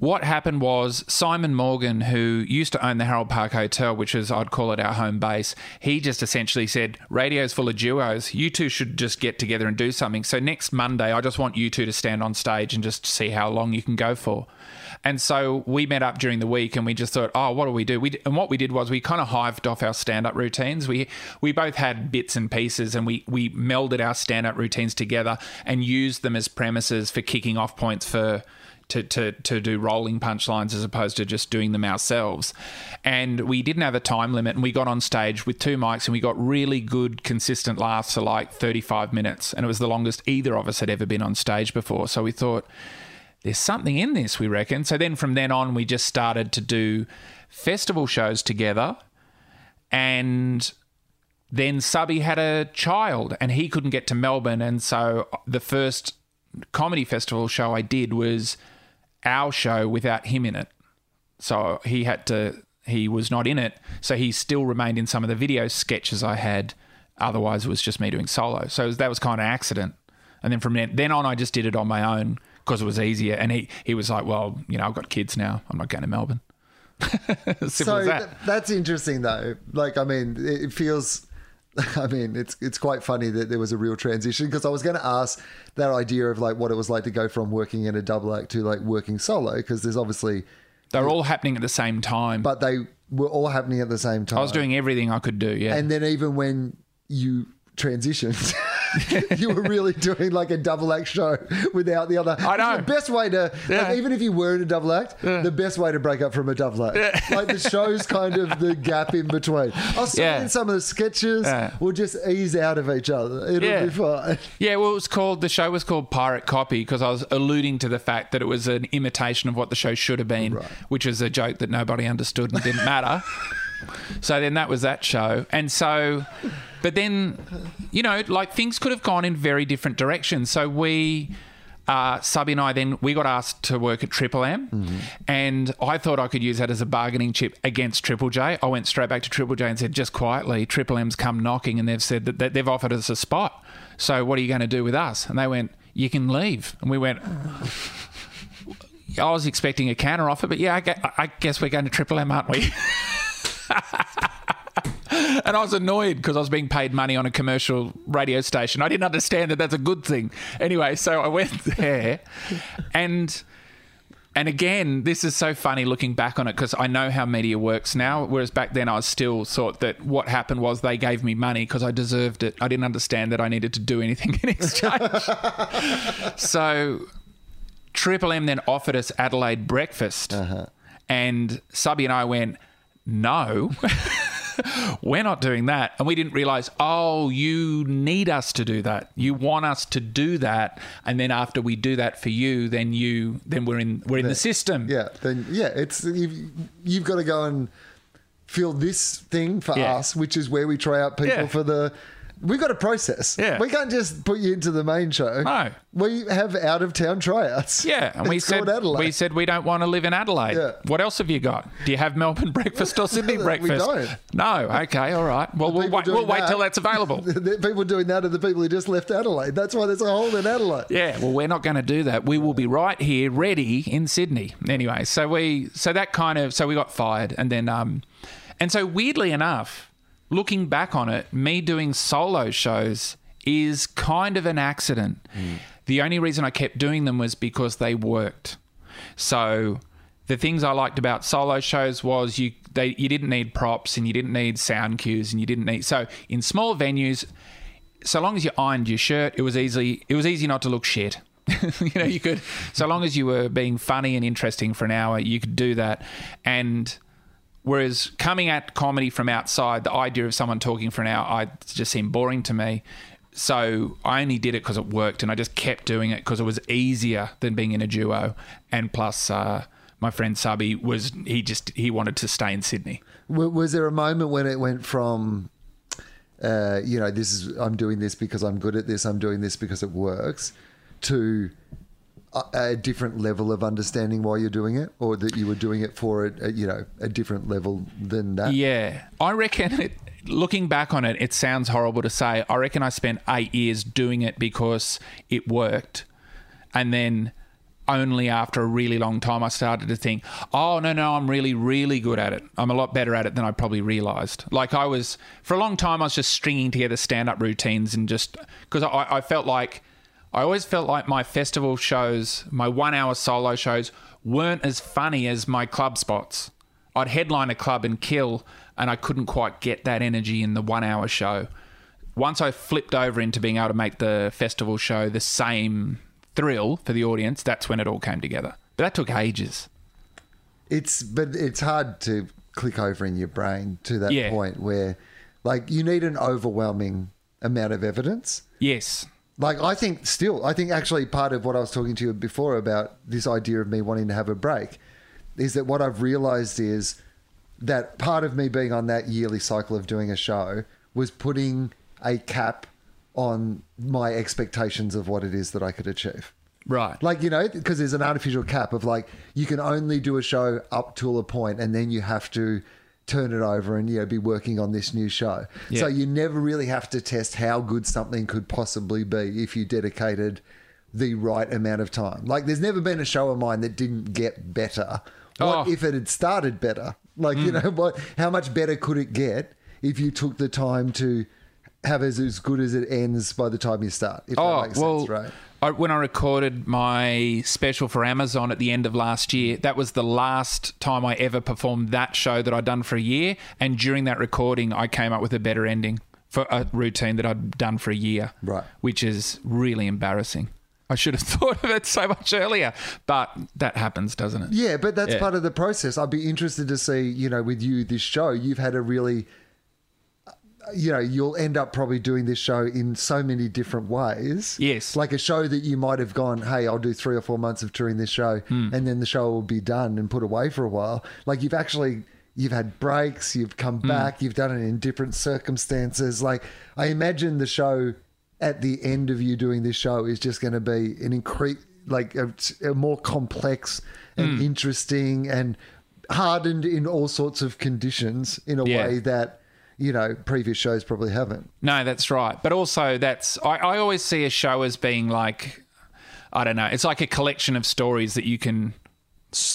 what happened was Simon Morgan, who used to own the Harold Park Hotel, which is, I'd call it our home base, he just essentially said, Radio's full of duos. You two should just get together and do something. So next Monday, I just want you two to stand on stage and just see how long you can go for. And so we met up during the week and we just thought, oh, what do we do? We, and what we did was we kind of hived off our stand up routines. We, we both had bits and pieces and we, we melded our stand up routines together and used them as premises for kicking off points for to, to, to do rolling punchlines as opposed to just doing them ourselves. And we didn't have a time limit and we got on stage with two mics and we got really good, consistent laughs for like 35 minutes. And it was the longest either of us had ever been on stage before. So we thought, there's something in this, we reckon. So then from then on, we just started to do festival shows together. And then Subby had a child and he couldn't get to Melbourne. And so the first comedy festival show I did was our show without him in it. So he had to he was not in it, so he still remained in some of the video sketches I had. Otherwise, it was just me doing solo. So that was kind of accident. And then from then, then on, I just did it on my own because it was easier. And he he was like, "Well, you know, I've got kids now. I'm not going to Melbourne." [LAUGHS] Simple so as that. th- that's interesting though. Like, I mean, it feels. [LAUGHS] I mean, it's it's quite funny that there was a real transition because I was going to ask that idea of like what it was like to go from working in a double act to like working solo because there's obviously, They were all happening at the same time. but they were all happening at the same time. I was doing everything I could do. Yeah. and then even when you transitioned. [LAUGHS] [LAUGHS] you were really doing like a double act show without the other. I know. The best way to, Yeah. like, even if you were in a double act, the best way to break up from a double act. Like the show's kind of the [LAUGHS] gap in between. I'll see Yeah. in some of the sketches. Yeah. We'll just ease out of each other. It'll Yeah. be fine. Yeah, well, it was called the show was called Pirate Copy because I was alluding to the fact that it was an imitation of what the show should have been, Right. which was a joke that nobody understood and didn't matter. [LAUGHS] so then that was that show, and so, but then, you know, like things could have gone in very different directions. So we. Uh, Subby and I then we got asked to work at Triple M, and I thought I could use that as a bargaining chip against Triple J. I went straight back to Triple J and said, just quietly, Triple M's come knocking, and they've said that, that they've offered us a spot. So what are you going to do with us? And they went, you can leave. And we went. [LAUGHS] I was expecting a counter offer, but yeah, I guess we're going to Triple M, aren't we? [LAUGHS] [LAUGHS] and I was annoyed because I was being paid money on a commercial radio station. I didn't understand that that's a good thing. Anyway, so I went [LAUGHS] there, and and again, this is so funny looking back on it because I know how media works now. Whereas back then, I was still thought that what happened was they gave me money because I deserved it. I didn't understand that I needed to do anything in [LAUGHS] exchange. so Triple M then offered us Adelaide breakfast, uh-huh. and Subby and I went, "No, [LAUGHS] we're not doing that." And we didn't realize, oh, you need us to do that. You want us to do that, and then after we do that for you, then you, then we're in, we're in the system. Yeah, then yeah, it's you've, you've got to go and feel this thing for Yeah. us, which is where we try out people Yeah. for the. We got a process. Yeah. we can't just put you into the main show. No. we have out of town tryouts. Yeah, and we said Adelaide. we said we don't want to live in Adelaide. Yeah. What else have you got? Do you have Melbourne [LAUGHS] breakfast or Sydney We breakfast? don't. No. Okay. All right. Well, we'll wait, we'll wait that- till that's available. [LAUGHS] The people doing that are the people who just left Adelaide. That's why there's a hole in Adelaide. Yeah, well, we're not going to do that. We will be right here, ready in Sydney. Anyway, so we, so that kind of, so we got fired, and then, um, and so weirdly enough, looking back on it, me doing solo shows is kind of an accident. Hmm. The only reason I kept doing them was because they worked. So the things I liked about solo shows was you they you didn't need props and you didn't need sound cues and you didn't need so in small venues so long as you ironed your shirt, it was easy. It was easy not to look shit. [LAUGHS] you know, you could, so long as you were being funny and interesting for an hour, you could do that. And whereas coming at comedy from outside, the idea of someone talking for an hour, I just seemed boring to me. So I only did it because it worked, and I just kept doing it because it was easier than being in a duo. And plus, uh, my friend Subby was he just he wanted to stay in Sydney. Was there a moment when it went from, uh, you know, this is I'm doing this because I'm good at this, I'm doing this because it works, to a, different level of understanding why you're doing it, or that you were doing it for a, a you know a different level than that? Yeah, I reckon. It, looking back on it, it sounds horrible to say. I reckon I spent eight years doing it because it worked, and then only after a really long time I started to think, oh no no, I'm really really good at it. I'm a lot better at it than I probably realised. Like I was for a long time, I was just stringing together stand up routines and just because I, I felt like. I always felt like my festival shows, my one hour solo shows, weren't as funny as my club spots. I'd headline a club and kill, and I couldn't quite get that energy in the one hour show. Once I flipped over into being able to make the festival show the same thrill for the audience, that's when it all came together. But that took ages. It's but it's hard to click over in your brain to that Yeah. point where, like, you need an overwhelming amount of evidence. Yes. Like I think still, I think actually part of what I was talking to you before about this idea of me wanting to have a break is that what I've realized is that part of me being on that yearly cycle of doing a show was putting a cap on my expectations of what it is that I could achieve. Right. Like, you know, because there's an artificial cap of like, you can only do a show up till a point and then you have to turn it over and you know be working on this new show. Yeah. So you never really have to test how good something could possibly be if you dedicated the right amount of time. Like there's never been a show of mine that didn't get better. What Oh. if it had started better? Like you hmm. know [LAUGHS] what? How much better could it get if you took the time to have as as good as it ends by the time you start? If Oh that makes well, sense, right? I, when I recorded my special for Amazon at the end of last year, that was the last time I ever performed that show that I'd done for a year. And during that recording, I came up with a better ending for a routine that I'd done for a year, Right. Which is really embarrassing. I should have [LAUGHS] thought of it so much earlier, but that happens, doesn't it? Yeah, but that's Yeah. part of the process. I'd be interested to see, you know, with you this show, you've had a really you know, you'll end up probably doing this show in so many different ways. Yes. Like a show that you might have gone, hey, I'll do three or four months of touring this show, Hmm. and then the show will be done and put away for a while. Like you've actually you've had breaks, you've come Hmm. back, you've done it in different circumstances. Like I imagine the show at the end of you doing this show is just going to be an increase like a, a more complex and Hmm. interesting and hardened in all sorts of conditions in a Yeah. way that you know previous shows probably haven't. No, that's right. But also, that's I, I always see a show as being like, I don't know, it's like a collection of stories that you can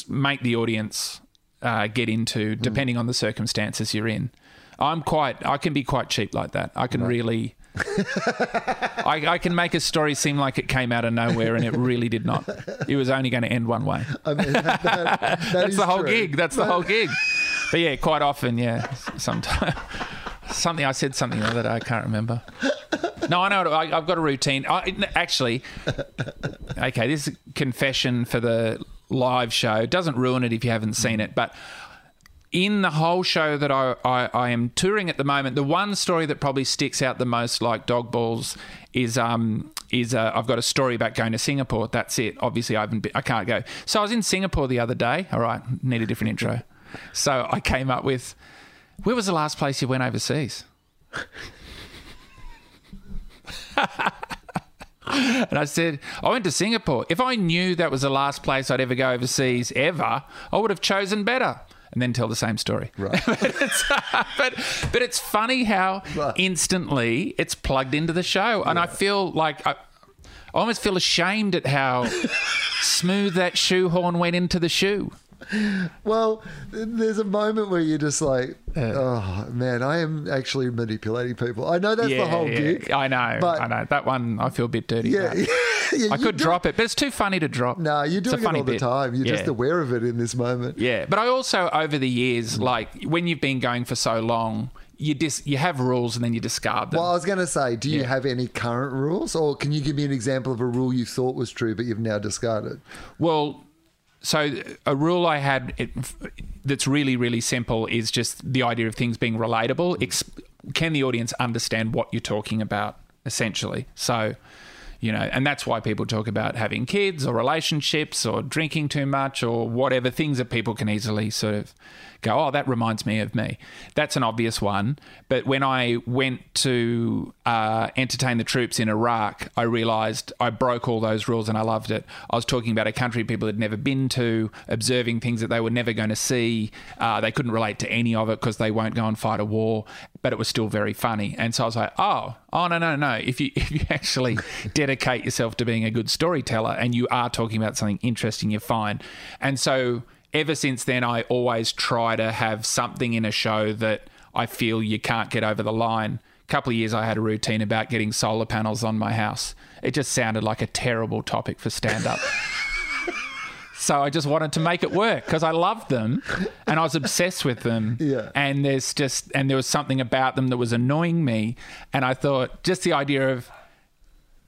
make the audience uh, get into, depending on the circumstances you're in. I'm quite, I can be quite cheap like that. I can really. [LAUGHS] I, I can make a story seem like it came out of nowhere and it really did not. It was only going to end one way. I mean, that, that- that [LAUGHS] That's the whole true. gig. That's the whole gig. But yeah, quite often, yeah. Sometimes [LAUGHS] something I said something the other day. I can't remember. No, I know. I, I've got a routine. I, actually, okay. This is confession for the live show. It doesn't ruin it if you haven't seen it, but. In the whole show that I, I, I am touring at the moment, the one story that probably sticks out the most, like dog balls, is um is uh, I've got a story about going to Singapore. That's it. Obviously, I haven't. Been, I can't go. So I was in Singapore the other day. All right, need a different intro. So I came up with, where was the last place you went overseas? [LAUGHS] And I said, I went to Singapore. If I knew that was the last place I'd ever go overseas ever, I would have chosen better. And then tell the same story. Right. [LAUGHS] but, it's, [LAUGHS] but, but it's funny how Right. instantly it's plugged into the show. And I feel like I, I almost feel ashamed at how smooth that shoehorn went into the shoe. Well, there's a moment where you're just like, oh man, I am actually manipulating people. I know that's the whole yeah. gig. I know. but- I know. That one, I feel a bit dirty. Yeah, about. [LAUGHS] yeah, I could do- drop it, but it's too funny to drop. No, you're It's a doing it all the time. You're just aware of it in this moment. Yeah, but I also over the years, mm. like when you've been going for so long, you dis- you have rules and then you discard them. Well, I was going to say, do you Yeah. have any current rules, or can you give me an example of a rule you thought was true but you've now discarded? Well, so a rule I had it, that's really really simple is just the idea of things being relatable. Mm. Ex- can the audience understand what you're talking about? Essentially, so. You know, and that's why people talk about having kids or relationships or drinking too much or whatever things that people can easily sort of go, oh, that reminds me of me. That's an obvious one. But when I went to uh, entertain the troops in Iraq, I realized I broke all those rules and I loved it. I was talking about a country people had never been to, observing things that they were never going to see. Uh, they couldn't relate to any of it because they won't go and fight a war, but it was still very funny. And so I was like, oh, oh no, no, no. If you [LAUGHS] if you actually dedicate yourself to being a good storyteller and you are talking about something interesting, you're fine. And so ever since then, I always try to have something in a show that I feel you can't get over the line. A couple of years, I had a routine about getting solar panels on my house. It just sounded like a terrible topic for stand up. [LAUGHS] So I just wanted to make it work because I loved them and I was obsessed with them. Yeah. And there's just and there was something about them that was annoying me. And I thought just the idea of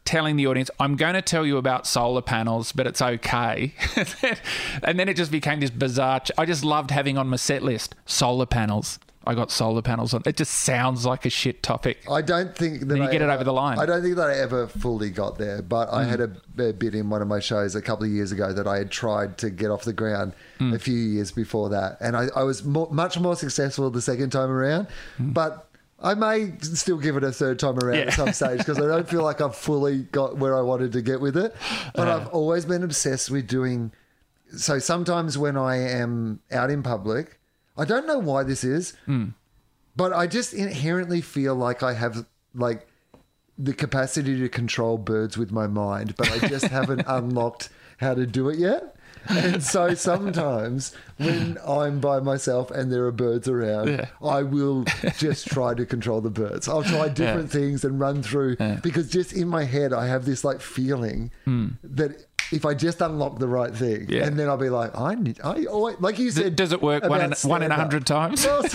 telling the audience, I'm going to tell you about solar panels, but it's okay. [LAUGHS] and then it just became this bizarre. I just loved having on my set list solar panels. I got solar panels on. It just sounds like a shit topic. I don't think that Then you I get it ever- over the line. Mm. I don't think that I ever fully got there, but I had a, a bit in one of my shows a couple of years ago that I had tried to get off the ground Mm. a few years before that, and I, I was more, much more successful the second time around, but. I may still give it a third time around Mm. Yeah. at some stage because I don't feel like I've fully got where I wanted to get with it. But Uh. I've always been obsessed with doing. So sometimes when I am out in public, I don't know why this is, but I just inherently feel like I have like the capacity to control birds with my mind, but I just [LAUGHS] haven't unlocked how to do it yet. And [LAUGHS] so sometimes when I'm by myself and there are birds around, Yeah. I will just try to control the birds. I'll try different things and run through because just in my head I have this like feeling hmm. that if I just unlock the right thing. Yeah. and then I'll be like, I need, I oh, always, like you said, Does it work one in, one in a hundred times? Well, [LAUGHS]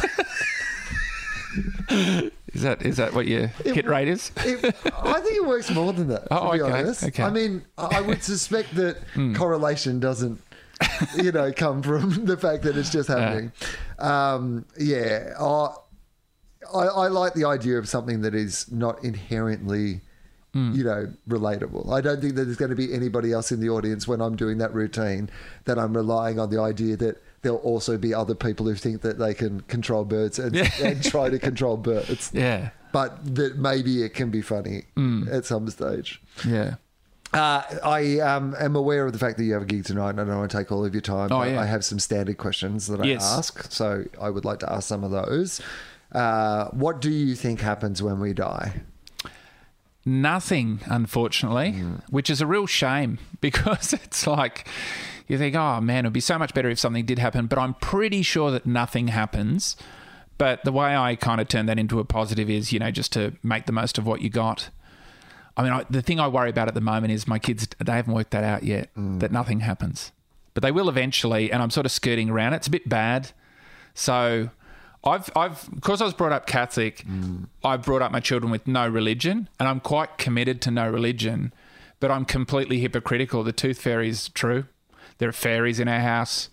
[LAUGHS] Is that is that what your hit rate is? It, I think it works more than that. [LAUGHS] Oh, to be okay, honest, okay. I mean, I would suspect that [LAUGHS] correlation doesn't, you know, come from [LAUGHS] the fact that it's just happening. Um, yeah, I, I, I like the idea of something that is not inherently. Hmm. You know, relatable. I don't think that there's going to be anybody else in the audience when I'm doing that routine that I'm relying on the idea that there'll also be other people who think that they can control birds and, Yeah. and try to control birds [LAUGHS] Yeah, but that maybe it can be funny Mm. at some stage. yeah. Uh, I um, am aware of the fact that you have a gig tonight, and I don't want to take all of your time. Oh, but yeah. I have some standard questions that I Yes. ask, so I would like to ask some of those. Uh, what do you think happens when we die? Nothing, unfortunately, which is a real shame [LAUGHS] because it's like you think, oh man, it'd be so much better if something did happen. But I'm pretty sure that nothing happens. But the way I kind of turn that into a positive is, you know, just to make the most of what you got. I mean, I, the thing I worry about at the moment is my kids, they haven't worked that out yet, mm. that nothing happens. But they will eventually, and I'm sort of skirting around it. It's a bit bad. So I've, I've, because I was brought up Catholic, mm. I've brought up my children with no religion, and I'm quite committed to no religion, but I'm completely hypocritical. The tooth fairy is true. There are fairies in our house.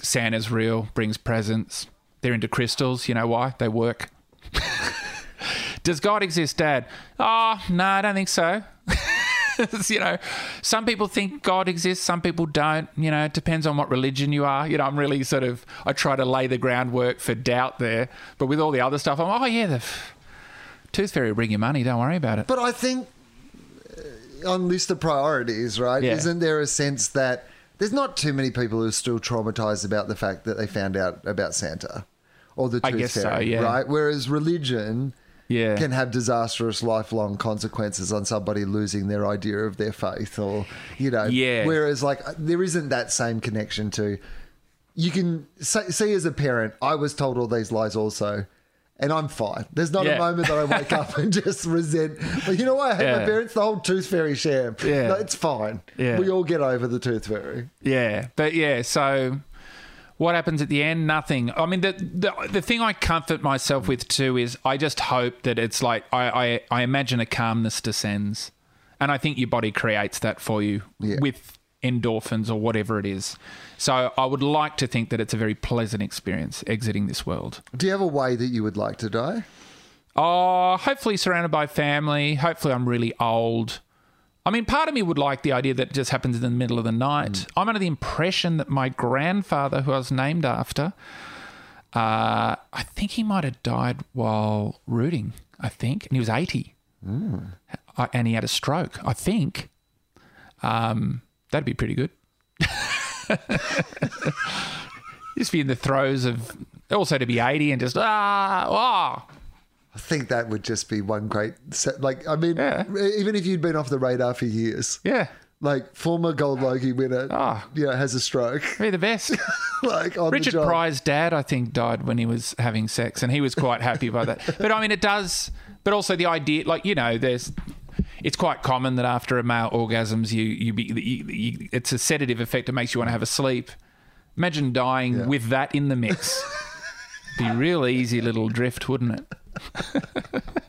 Santa's real, brings presents. They're into crystals. You know why? They work. [LAUGHS] Does God exist, Dad? Oh, no, I don't think so. [LAUGHS] You know, some people think God exists, some people don't. You know, it depends on what religion you are. You know, I'm really sort of, I try to lay the groundwork for doubt there. But with all the other stuff, I'm, oh, yeah, the tooth fairy will bring you money. Don't worry about it. But I think uh, on list of priorities, right? Yeah. Isn't there a sense that there's not too many people who are still traumatized about the fact that they found out about Santa or the I guess so, fairy, yeah. right? Whereas religion Yeah. can have disastrous lifelong consequences on somebody losing their idea of their faith or you know Yeah. whereas like there isn't that same connection to you can say, see as a parent i was told all these lies also and i'm fine there's not a moment that i wake up and [LAUGHS] just resent but you know why i hate my parents the whole tooth fairy sham Yeah. no, it's fine Yeah. we all get over the tooth fairy Yeah, but yeah. So, what happens at the end? Nothing. I mean, the the, the thing I comfort myself with too is I just hope that it's like I, I I imagine a calmness descends, and I think your body creates that for you Yeah. with endorphins or whatever it is. So I would like to think that it's a very pleasant experience exiting this world. do you have a way that you would like to die Oh, hopefully surrounded by family. Hopefully, I'm really old. I mean, part of me would like the idea that it just happens in the middle of the night. I'm under the impression that my grandfather, who I was named after, uh, I think he might have died while rooting. I think, and he was 80, I- and he had a stroke. I think. Um, that'd be pretty good. [LAUGHS] [LAUGHS] just be in the throes of also to be 80 and just ah ah I think that would just be one great set. Like, I mean, Yeah. even if you'd been off the radar for years, yeah like former Gold Logie winner, Ah. you know, has a stroke. be the best. [LAUGHS] like on Richard. Pryor's dad, I think, died when he was having sex, and he was quite happy by that. But I mean, it does. But also the idea, like you know, there's. It's quite common that after a male orgasms, you you be you, you, it's a sedative effect that makes you want to have a sleep. Imagine dying Yeah. with that in the mix. [LAUGHS] be real easy little drift, wouldn't it? [LAUGHS]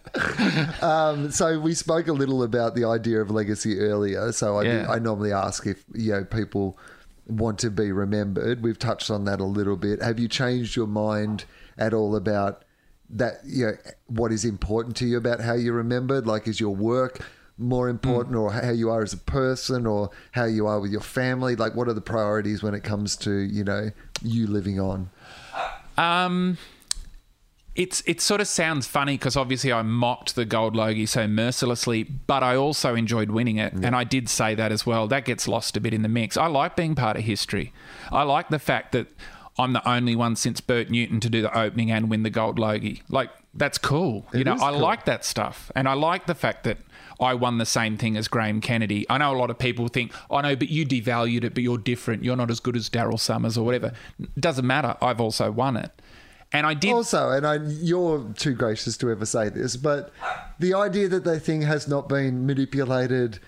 Um, so we spoke a little about the idea of legacy earlier. So I, Yeah. I normally ask if you know people want to be remembered. We've touched on that a little bit. Have you changed your mind at all about that? You know, what is important to you about how you're remembered? Like, is your work more important, or how you are as a person, or how you are with your family? Like, what are the priorities when it comes to you know you living on? Um, it's it sort of sounds funny because obviously I mocked the gold logie so mercilessly, but I also enjoyed winning it, and I did say that as well. That gets lost a bit in the mix. I like being part of history. I like the fact that I'm the only one since Bert Newton to do the opening and win the gold Logie. Like that's cool. you know, I cool. like that stuff, and I like the fact that. I won the same thing as Graham Kennedy. I know a lot of people think, oh, "I know, but you devalued it, but you're different. You're not as good as Daryl Somers or whatever." Doesn't matter. I've also won it, and I did. Also, and I, you're too gracious to ever say this, but the idea that the thing has not been manipulated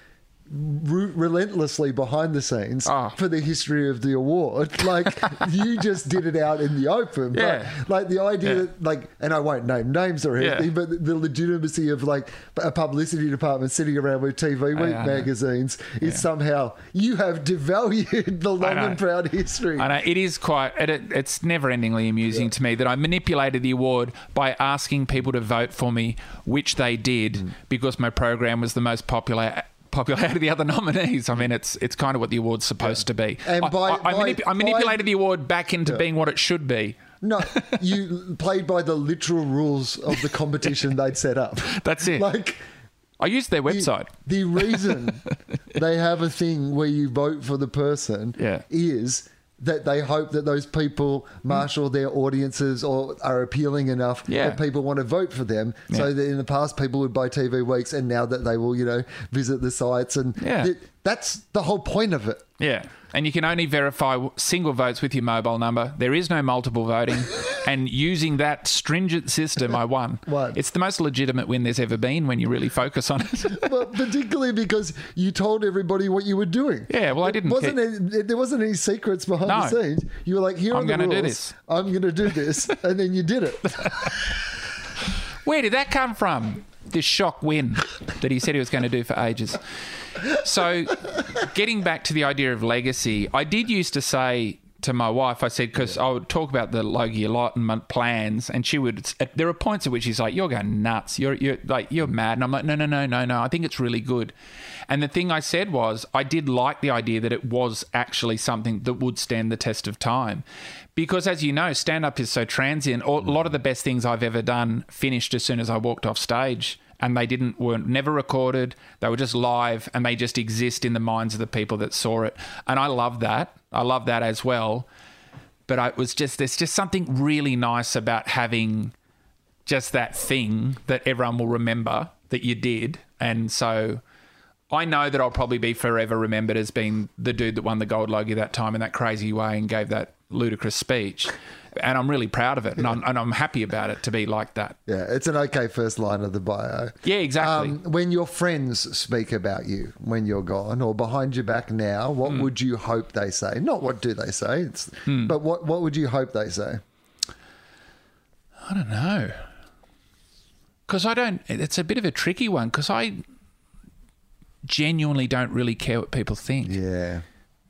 relentlessly behind the scenes Ah. for the history of the award, [LAUGHS] like you just did it out in the open. Yeah. But like the idea Yeah. that, like, and I won't name names or Yeah. anything, but the legitimacy of like a publicity department sitting around with TV Week know. magazines is somehow you have devalued the long and proud history. I know it is quite. It, it- it's never-endingly amusing to me that I manipulated the award by asking people to vote for me, which they did Mm. because my program was the most popular. Popular out [LAUGHS] of the other nominees. I mean, it's it's kind of what the award's supposed to be. And I, by- I, I, by- manip- I by- manipulated the award back into being what it should be. No, [LAUGHS] you played by the literal rules of the competition they'd set up. [LAUGHS] That's it. Like I used their the, website. the reason they have a thing where you vote for the person Yeah. is that they hope that those people hmm. marshal their audiences or are appealing enough Yeah. that people want to vote for them. So that in the past people would buy TV weeks and now that they will, you know, visit the sites and Yeah. th- that's the whole point of it. Yeah. And you can only verify single votes with your mobile number. There is no multiple voting. [LAUGHS] and using that stringent system, I won. Won. It's the most legitimate win there's ever been when you really focus on it. [LAUGHS] well, particularly because you told everybody what you were doing. Yeah, well, I didn't Wasn't it, there wasn't any secrets behind the scenes. You were like, "Here I'm are the gonna rules. do this." I'm going to do this," and then you did it. [LAUGHS] Where did that come from? This shock win that he said he was going to do for ages. So, getting back to the idea of legacy, I did used to say to my wife, I said, because I would talk about the Logie a lot and my plans, and she would. There are points at which she's like, "You're going nuts. You're you're like you're mad," and I'm like, "No, no, no, no, no. I think it's really good." And the thing I said was, I did like the idea that it was actually something that would stand the test of time. Because as you know, stand up is so transient. A lot of the best things I've ever done finished as soon as I walked off stage. And they didn't weren't never recorded. They were just live and they just exist in the minds of the people that saw it. And I love that. I love that as well. But I, it was just there's just something really nice about having just that thing that everyone will remember that you did. And so I know that I'll probably be forever remembered as being the dude that won the gold logie that time in that crazy way and gave that ludicrous speech. And I'm really proud of it, and I'm, and I'm happy about it to be like that. Yeah, it's an okay first line of the bio. Yeah, exactly. Um, when your friends speak about you when you're gone or behind your back now, what Hmm. would you hope they say? Not what do they say, it's, but what, what would you hope they say? I don't know. Because I don't, it's a bit of a tricky one because I genuinely don't really care what people think. Yeah.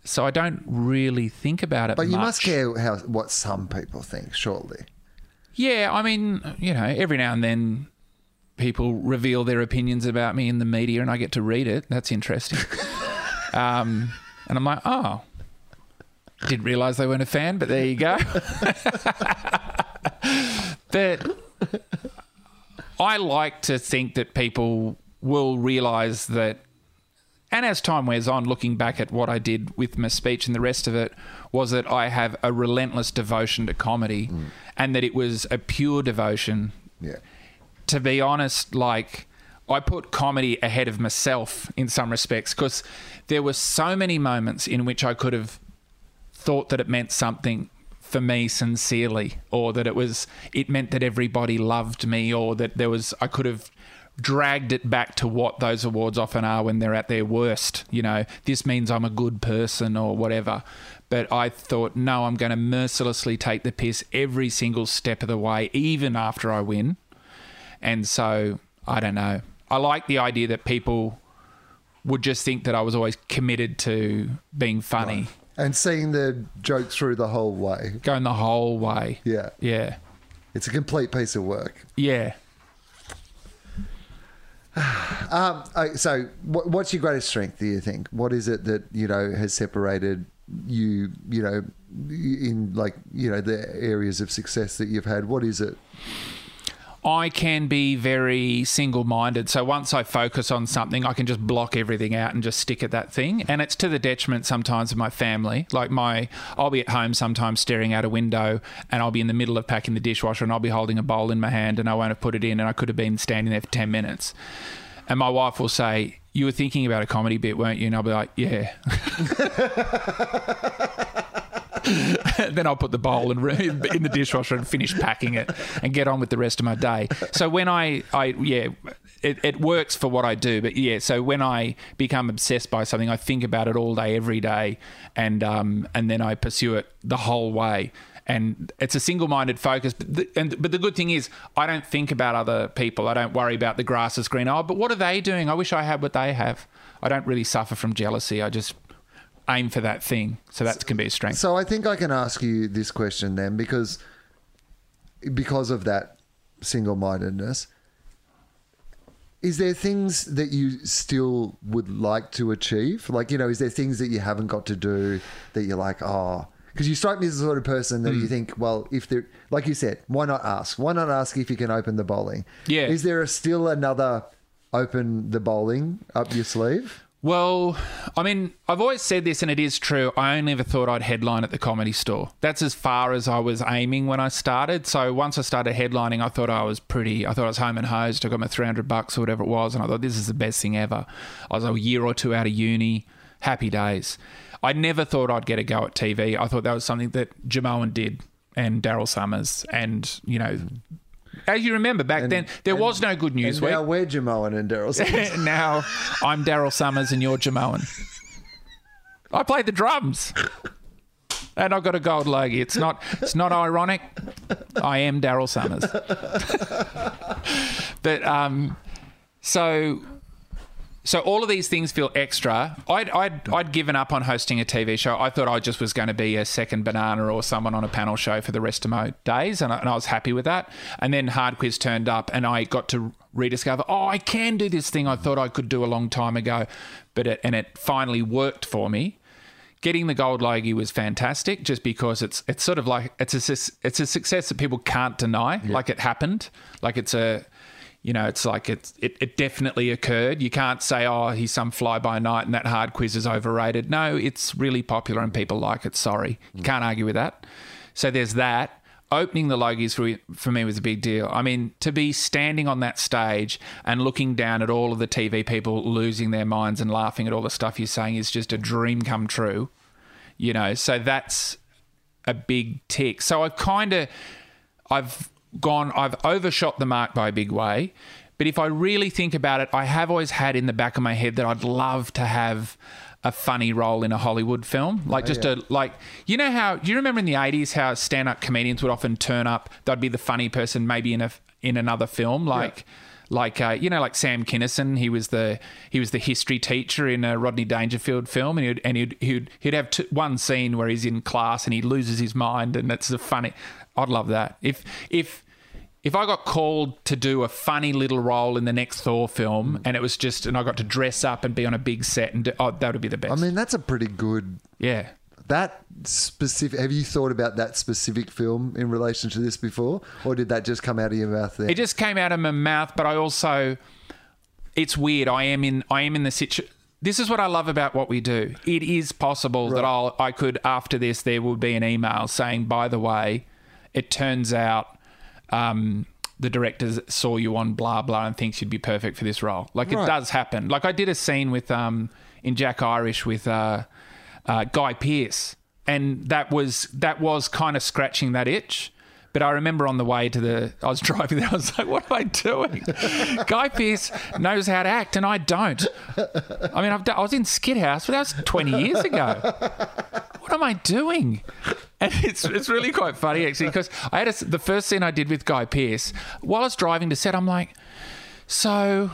So I don't really think about it But you must care how what some people think, surely. Yeah, I mean, you know, every now and then people reveal their opinions about me in the media and I get to read it. That's interesting. [LAUGHS] um, and I'm like, oh, didn't realize they weren't a fan, but there you go. [LAUGHS] but I like to think that people will realize that and as time wears on, looking back at what I did with my speech and the rest of it, was that I have a relentless devotion to comedy mm. and that it was a pure devotion. Yeah. To be honest, like, I put comedy ahead of myself in some respects because there were so many moments in which I could have thought that it meant something for me sincerely or that it was it meant that everybody loved me or that there was I could have dragged it back to what those awards often are when they're at their worst you know this means I'm a good person or whatever but I thought no I'm going to mercilessly take the piss every single step of the way even after I win and so I don't know I like the idea that people would just think that I was always committed to being funny And seeing the joke through the whole way. going the whole way. Yeah. Yeah. It's a complete piece of work. Yeah. [SIGHS] Um, so, what's your greatest strength? Do you think? What is it that you know has separated you? You know, in like you know the areas of success that you've had. What is it? I can be very single minded. So once I focus on something, I can just block everything out and just stick at that thing. And it's to the detriment sometimes of my family. Like my, I'll be at home sometimes staring out a window and I'll be in the middle of packing the dishwasher and I'll be holding a bowl in my hand and I won't have put it in and I could have been standing there for 10 minutes. And my wife will say, You were thinking about a comedy bit, weren't you? And I'll be like, Yeah. [LAUGHS] [LAUGHS] then I'll put the bowl in, in the dishwasher and finish packing it and get on with the rest of my day. So when I, I yeah, it, it works for what I do. But yeah, so when I become obsessed by something, I think about it all day, every day, and um, and then I pursue it the whole way. And it's a single-minded focus. But the, and, but the good thing is, I don't think about other people. I don't worry about the grass is green. Oh, but what are they doing? I wish I had what they have. I don't really suffer from jealousy. I just aim for that thing. So that can be a strength. So I think I can ask you this question then, because because of that single-mindedness, is there things that you still would like to achieve? Like, you know, is there things that you haven't got to do that you're like, oh, because you strike me as the sort of person that Hmm. you think, well, if there, like you said, why not ask? Why not ask if you can open the bowling? Yeah. Is there a, still another open the bowling up your sleeve? Well, I mean, I've always said this, and it is true. I only ever thought I'd headline at the comedy store. That's as far as I was aiming when I started. So once I started headlining, I thought I was pretty. I thought I was home and hosed. I got my three hundred bucks or whatever it was, and I thought this is the best thing ever. I was a year or two out of uni, happy days. I never thought I'd get a go at TV. I thought that was something that Jamoan did, and Daryl Somers, and you know. As you remember back then, there was no good news And now we're Jamoan and Daryl. [LAUGHS] Somers. now I'm Daryl Somers and you're Jamoan. I play the drums. And I've got a gold logie. It's not it's not ironic. I am Daryl Somers. [LAUGHS] but um so so all of these things feel extra. I'd, I'd, I'd given up on hosting a TV show. I thought I just was going to be a second banana or someone on a panel show for the rest of my days, and I, and I was happy with that. And then Hard Quiz turned up, and I got to rediscover, oh, I can do this thing I thought I could do a long time ago, but it, and it finally worked for me. Getting the gold logie was fantastic, just because it's it's sort of like it's a it's a success that people can't deny, like it happened, like it's a you know, it's like it's, it, it definitely occurred. You can't say, oh, he's some fly by night and that hard quiz is overrated. No, it's really popular and people like it. Sorry. You can't argue with that. So there's that. Opening the Logies for, for me was a big deal. I mean, to be standing on that stage and looking down at all of the TV people losing their minds and laughing at all the stuff you're saying is just a dream come true. You know, so that's a big tick. So I've kind of, I've gone, I've overshot the mark by a big way. But if I really think about it, I have always had in the back of my head that I'd love to have a funny role in a Hollywood film. Like just a like you know how do you remember in the 80s how stand-up comedians would often turn up, they'd be the funny person maybe in a in another film like like uh, you know like Sam Kinison he was the he was the history teacher in a Rodney Dangerfield film and he'd and he'd he'd, he'd have t- one scene where he's in class and he loses his mind and it's a funny I'd love that if if if I got called to do a funny little role in the next Thor film mm. and it was just and I got to dress up and be on a big set and do, oh that would be the best I mean, that's a pretty good. yeah That specific. Have you thought about that specific film in relation to this before, or did that just come out of your mouth there? It just came out of my mouth, but I also it's weird. I am in I am in the situation. this is what I love about what we do. It is possible that I'll I could after this there will be an email saying, by the way, it turns out um the director saw you on blah blah and thinks you'd be perfect for this role. Like it does happen. Like I did a scene with um in Jack Irish with uh, uh Guy Pearce and that was that was kind of scratching that itch. But I remember on the way to the, I was [LAUGHS] driving there. I was like, "What am I doing?" [LAUGHS] Guy Pearce knows how to act, and I don't. I mean, I've done, I was in Skithouse, but that was twenty years ago. What am I doing? And it's it's really quite funny actually because I had a, the first scene I did with Guy Pearce while I was driving to set. I'm like, so.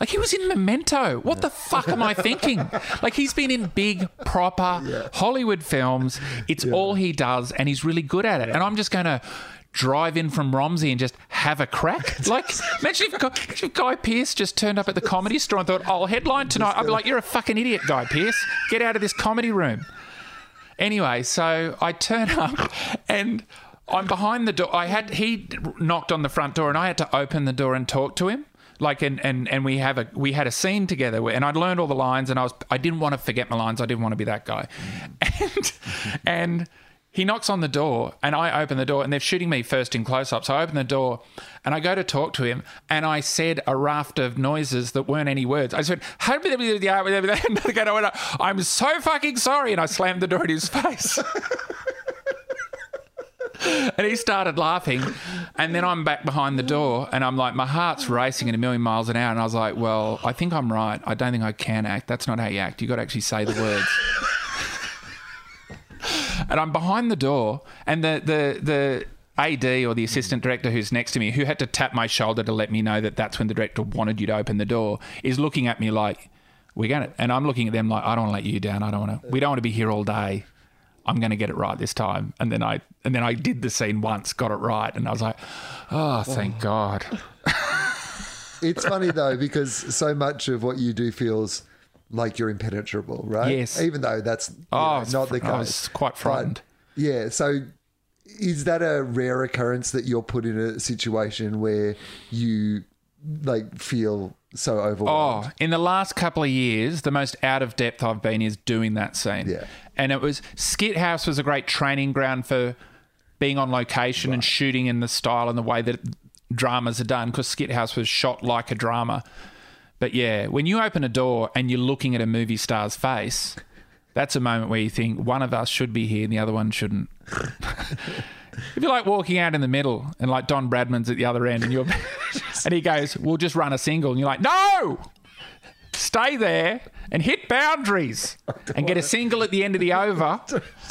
Like he was in Memento. What the fuck am I thinking? Like he's been in big, proper Hollywood films. It's all he does, and he's really good at it. And I'm just gonna drive in from Romsey and just have a crack. [LAUGHS] Like imagine if, Guy- imagine if Guy Pearce just turned up at the comedy store and thought, "I'll headline tonight." I'd be like, "You're a fucking idiot, Guy Pearce. Get out of this comedy room." Anyway, so I turn up and I'm behind the door. I had he knocked on the front door, and I had to open the door and talk to him. Like and, and and we have a we had a scene together, where, and I'd learned all the lines, and I was I didn't want to forget my lines. I didn't want to be that guy, [LAUGHS] and and he knocks on the door, and I open the door, and they're shooting me first in close up. So I open the door, and I go to talk to him, and I said a raft of noises that weren't any words. I said, [LAUGHS] "I'm so fucking sorry," and I slammed the door in his face. [LAUGHS] and he started laughing. And then I'm back behind the door and I'm like, my heart's racing at a million miles an hour. And I was like, well, I think I'm right. I don't think I can act. That's not how you act. You've got to actually say the words. [LAUGHS] and I'm behind the door and the, the, the, AD or the assistant director who's next to me, who had to tap my shoulder to let me know that that's when the director wanted you to open the door, is looking at me like, we're going to, and I'm looking at them like, I don't want to let you down. I don't want to, we don't want to be here all day. I'm going to get it right this time. And then I and then I did the scene once, got it right, and I was like, oh, thank oh. God. [LAUGHS] it's funny though because so much of what you do feels like you're impenetrable, right? Yes. Even though that's oh, know, not the case. I was quite frightened. But, yeah. So is that a rare occurrence that you're put in a situation where you like feel so overwhelmed? Oh, in the last couple of years, the most out of depth I've been is doing that scene. Yeah. And it was Skithouse was a great training ground for being on location right. and shooting in the style and the way that dramas are done because Skithouse was shot like a drama. But yeah, when you open a door and you're looking at a movie star's face, that's a moment where you think one of us should be here and the other one shouldn't. [LAUGHS] if you're like walking out in the middle and like Don Bradman's at the other end and you're [LAUGHS] and he goes, We'll just run a single and you're like, No Stay there and hit boundaries and get a single at the end of the over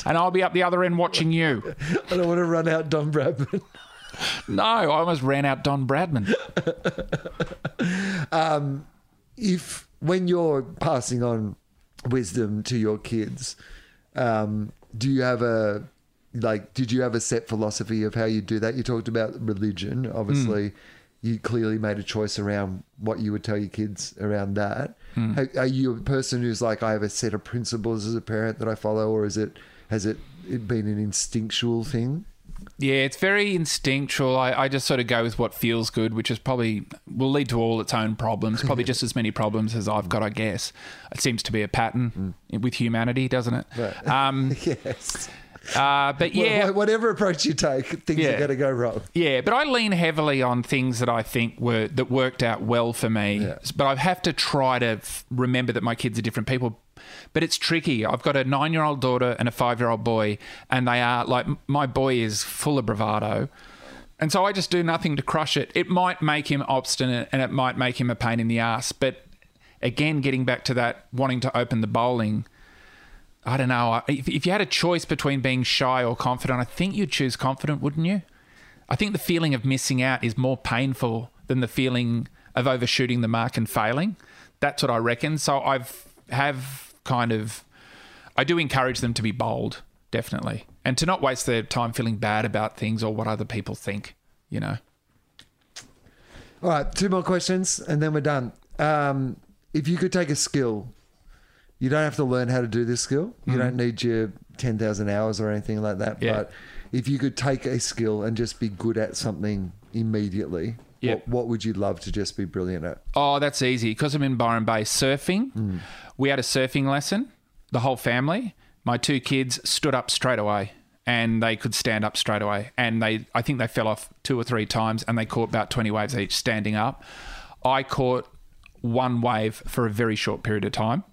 and I'll be up the other end watching you. I don't want to run out Don Bradman. No, I almost ran out Don Bradman. [LAUGHS] um, if when you're passing on wisdom to your kids, um, do you have a like? Did you have a set philosophy of how you do that? You talked about religion, obviously. Mm. You clearly made a choice around what you would tell your kids around that. Mm. Are you a person who's like, I have a set of principles as a parent that I follow, or is it has it, it been an instinctual thing? Yeah, it's very instinctual. I, I, just sort of go with what feels good, which is probably will lead to all its own problems, probably [LAUGHS] just as many problems as I've got, I guess. It seems to be a pattern mm. with humanity, doesn't it? Right. Um, [LAUGHS] yes. Uh, but yeah, whatever approach you take, things yeah. are going to go wrong. Yeah, but I lean heavily on things that I think were that worked out well for me. Yeah. But I have to try to f- remember that my kids are different people. But it's tricky. I've got a nine-year-old daughter and a five-year-old boy, and they are like my boy is full of bravado. And so I just do nothing to crush it. It might make him obstinate and it might make him a pain in the ass. But again, getting back to that wanting to open the bowling, I don't know. If, if you had a choice between being shy or confident, I think you'd choose confident, wouldn't you? I think the feeling of missing out is more painful than the feeling of overshooting the mark and failing. That's what I reckon. So I've have kind of I do encourage them to be bold, definitely. And to not waste their time feeling bad about things or what other people think, you know. All right, two more questions and then we're done. Um, if you could take a skill you don't have to learn how to do this skill. You mm-hmm. don't need your 10,000 hours or anything like that. Yeah. But if you could take a skill and just be good at something immediately, yep. what, what would you love to just be brilliant at? Oh, that's easy. Because I'm in Byron Bay surfing, mm. we had a surfing lesson, the whole family. My two kids stood up straight away and they could stand up straight away. And they, I think they fell off two or three times and they caught about 20 waves each standing up. I caught one wave for a very short period of time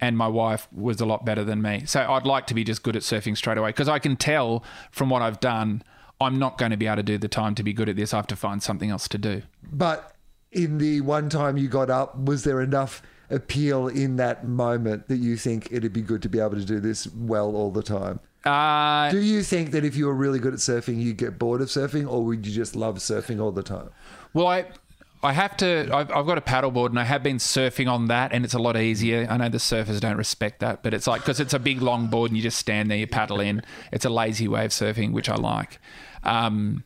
and my wife was a lot better than me. So I'd like to be just good at surfing straight away because I can tell from what I've done, I'm not going to be able to do the time to be good at this. I have to find something else to do. But in the one time you got up, was there enough appeal in that moment that you think it'd be good to be able to do this well all the time? Uh, do you think that if you were really good at surfing, you'd get bored of surfing, or would you just love surfing all the time? Well, I I have to. I've, I've, got a paddleboard and I have been surfing on that, and it's a lot easier. I know the surfers don't respect that, but it's like because it's a big long board and you just stand there, you paddle in. It's a lazy way of surfing, which I like. Um,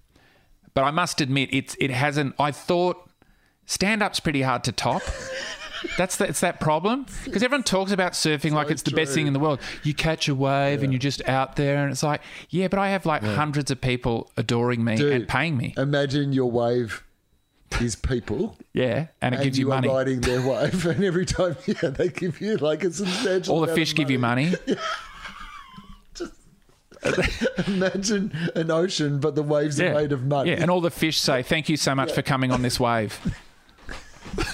but I must admit, it's it hasn't. I thought stand up's pretty hard to top. [LAUGHS] That's the, it's that problem because everyone talks about surfing like it's the best thing in the world. You catch a wave and you're just out there, and it's like, yeah, but I have like hundreds of people adoring me Dude. and paying me. Imagine your wave is people. Yeah, and it and gives you, you money. are riding their wave, [LAUGHS] and every time yeah, they give you like a substantial. All the fish give you money. [LAUGHS] [LAUGHS] Imagine an ocean, but the waves Yeah. are made of mud. Yeah, and all the fish say, [LAUGHS] "Thank you so much for coming on this wave." [LAUGHS]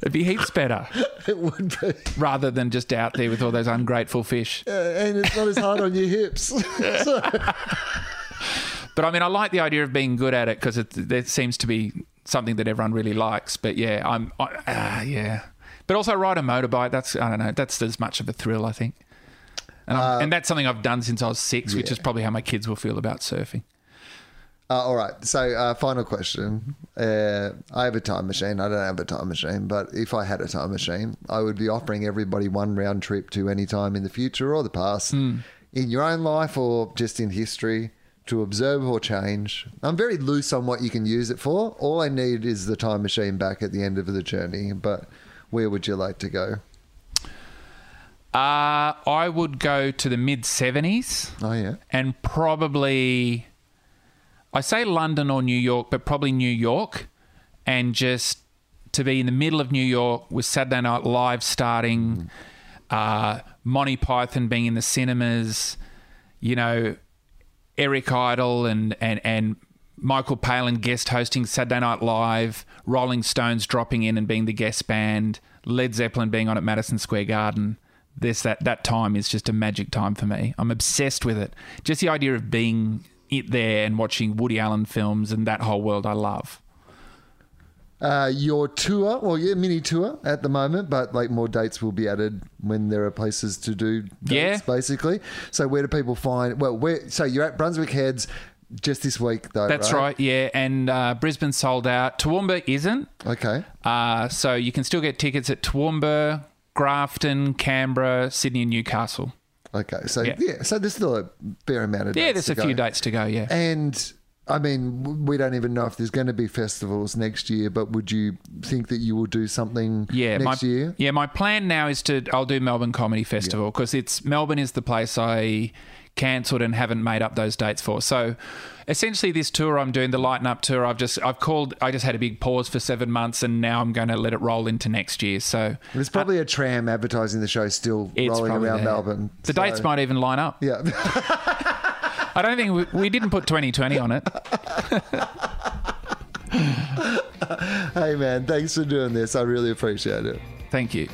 It'd be heaps better it would be, rather than just out there with all those ungrateful fish. Uh, and it's not as hard on your hips. So- But I mean, I like the idea of being good at it because it there seems to be something that everyone really likes. But yeah, I'm I, uh, yeah. But also ride a motorbike. That's I don't know. That's as much of a thrill, I think. And, I'm, and that's something I've done since I was six, which is probably how my kids will feel about surfing. Uh, all right. So, uh, final question. Uh, I have a time machine. I don't have a time machine, but if I had a time machine, I would be offering everybody one round trip to any time in the future or the past, in your own life or just in history, to observe or change. I'm very loose on what you can use it for. All I need is the time machine back at the end of the journey. But where would you like to go? Uh, I would go to the mid seventies. Oh yeah. and probably I say London or New York, but probably New York, and just to be in the middle of New York with Saturday Night Live starting, uh, Monty Python being in the cinemas, you know, Eric Idle and and and Michael Palin guest hosting Saturday Night Live, Rolling Stones dropping in and being the guest band, Led Zeppelin being on at Madison Square Garden. This that that time is just a magic time for me. I'm obsessed with it. Just the idea of being it there and watching Woody Allen films and that whole world I love. Uh, your tour, well, yeah, mini tour at the moment, but like more dates will be added when there are places to do dates, Yeah. basically. So where do people find? Well, where? So you're at Brunswick Heads just this week, though. That's right, yeah. And uh, Brisbane sold out. Toowoomba isn't. Okay. Uh, so you can still get tickets at Toowoomba, Grafton, Canberra, Sydney, and Newcastle. Okay. So yeah. Yeah. so there's still a fair amount of Yeah, dates there's a few dates to go. Yeah. And I mean, we don't even know if there's going to be festivals next year, but would you think that you will do something Yeah, next my, year? Yeah, my plan now is to I'll do Melbourne Comedy Festival because it's Melbourne is the place I cancelled and haven't made up those dates for. So essentially this tour I'm doing the Lighten Up tour I've just I've called I just had a big pause for 7 months and now I'm going to let it roll into next year. So There's probably a tram advertising the show still rolling around there. Melbourne. The So- dates might even line up. Yeah. [LAUGHS] [LAUGHS] I don't think we, we didn't put 2020 on it. [LAUGHS] hey, man, thanks for doing this. I really appreciate it. Thank you.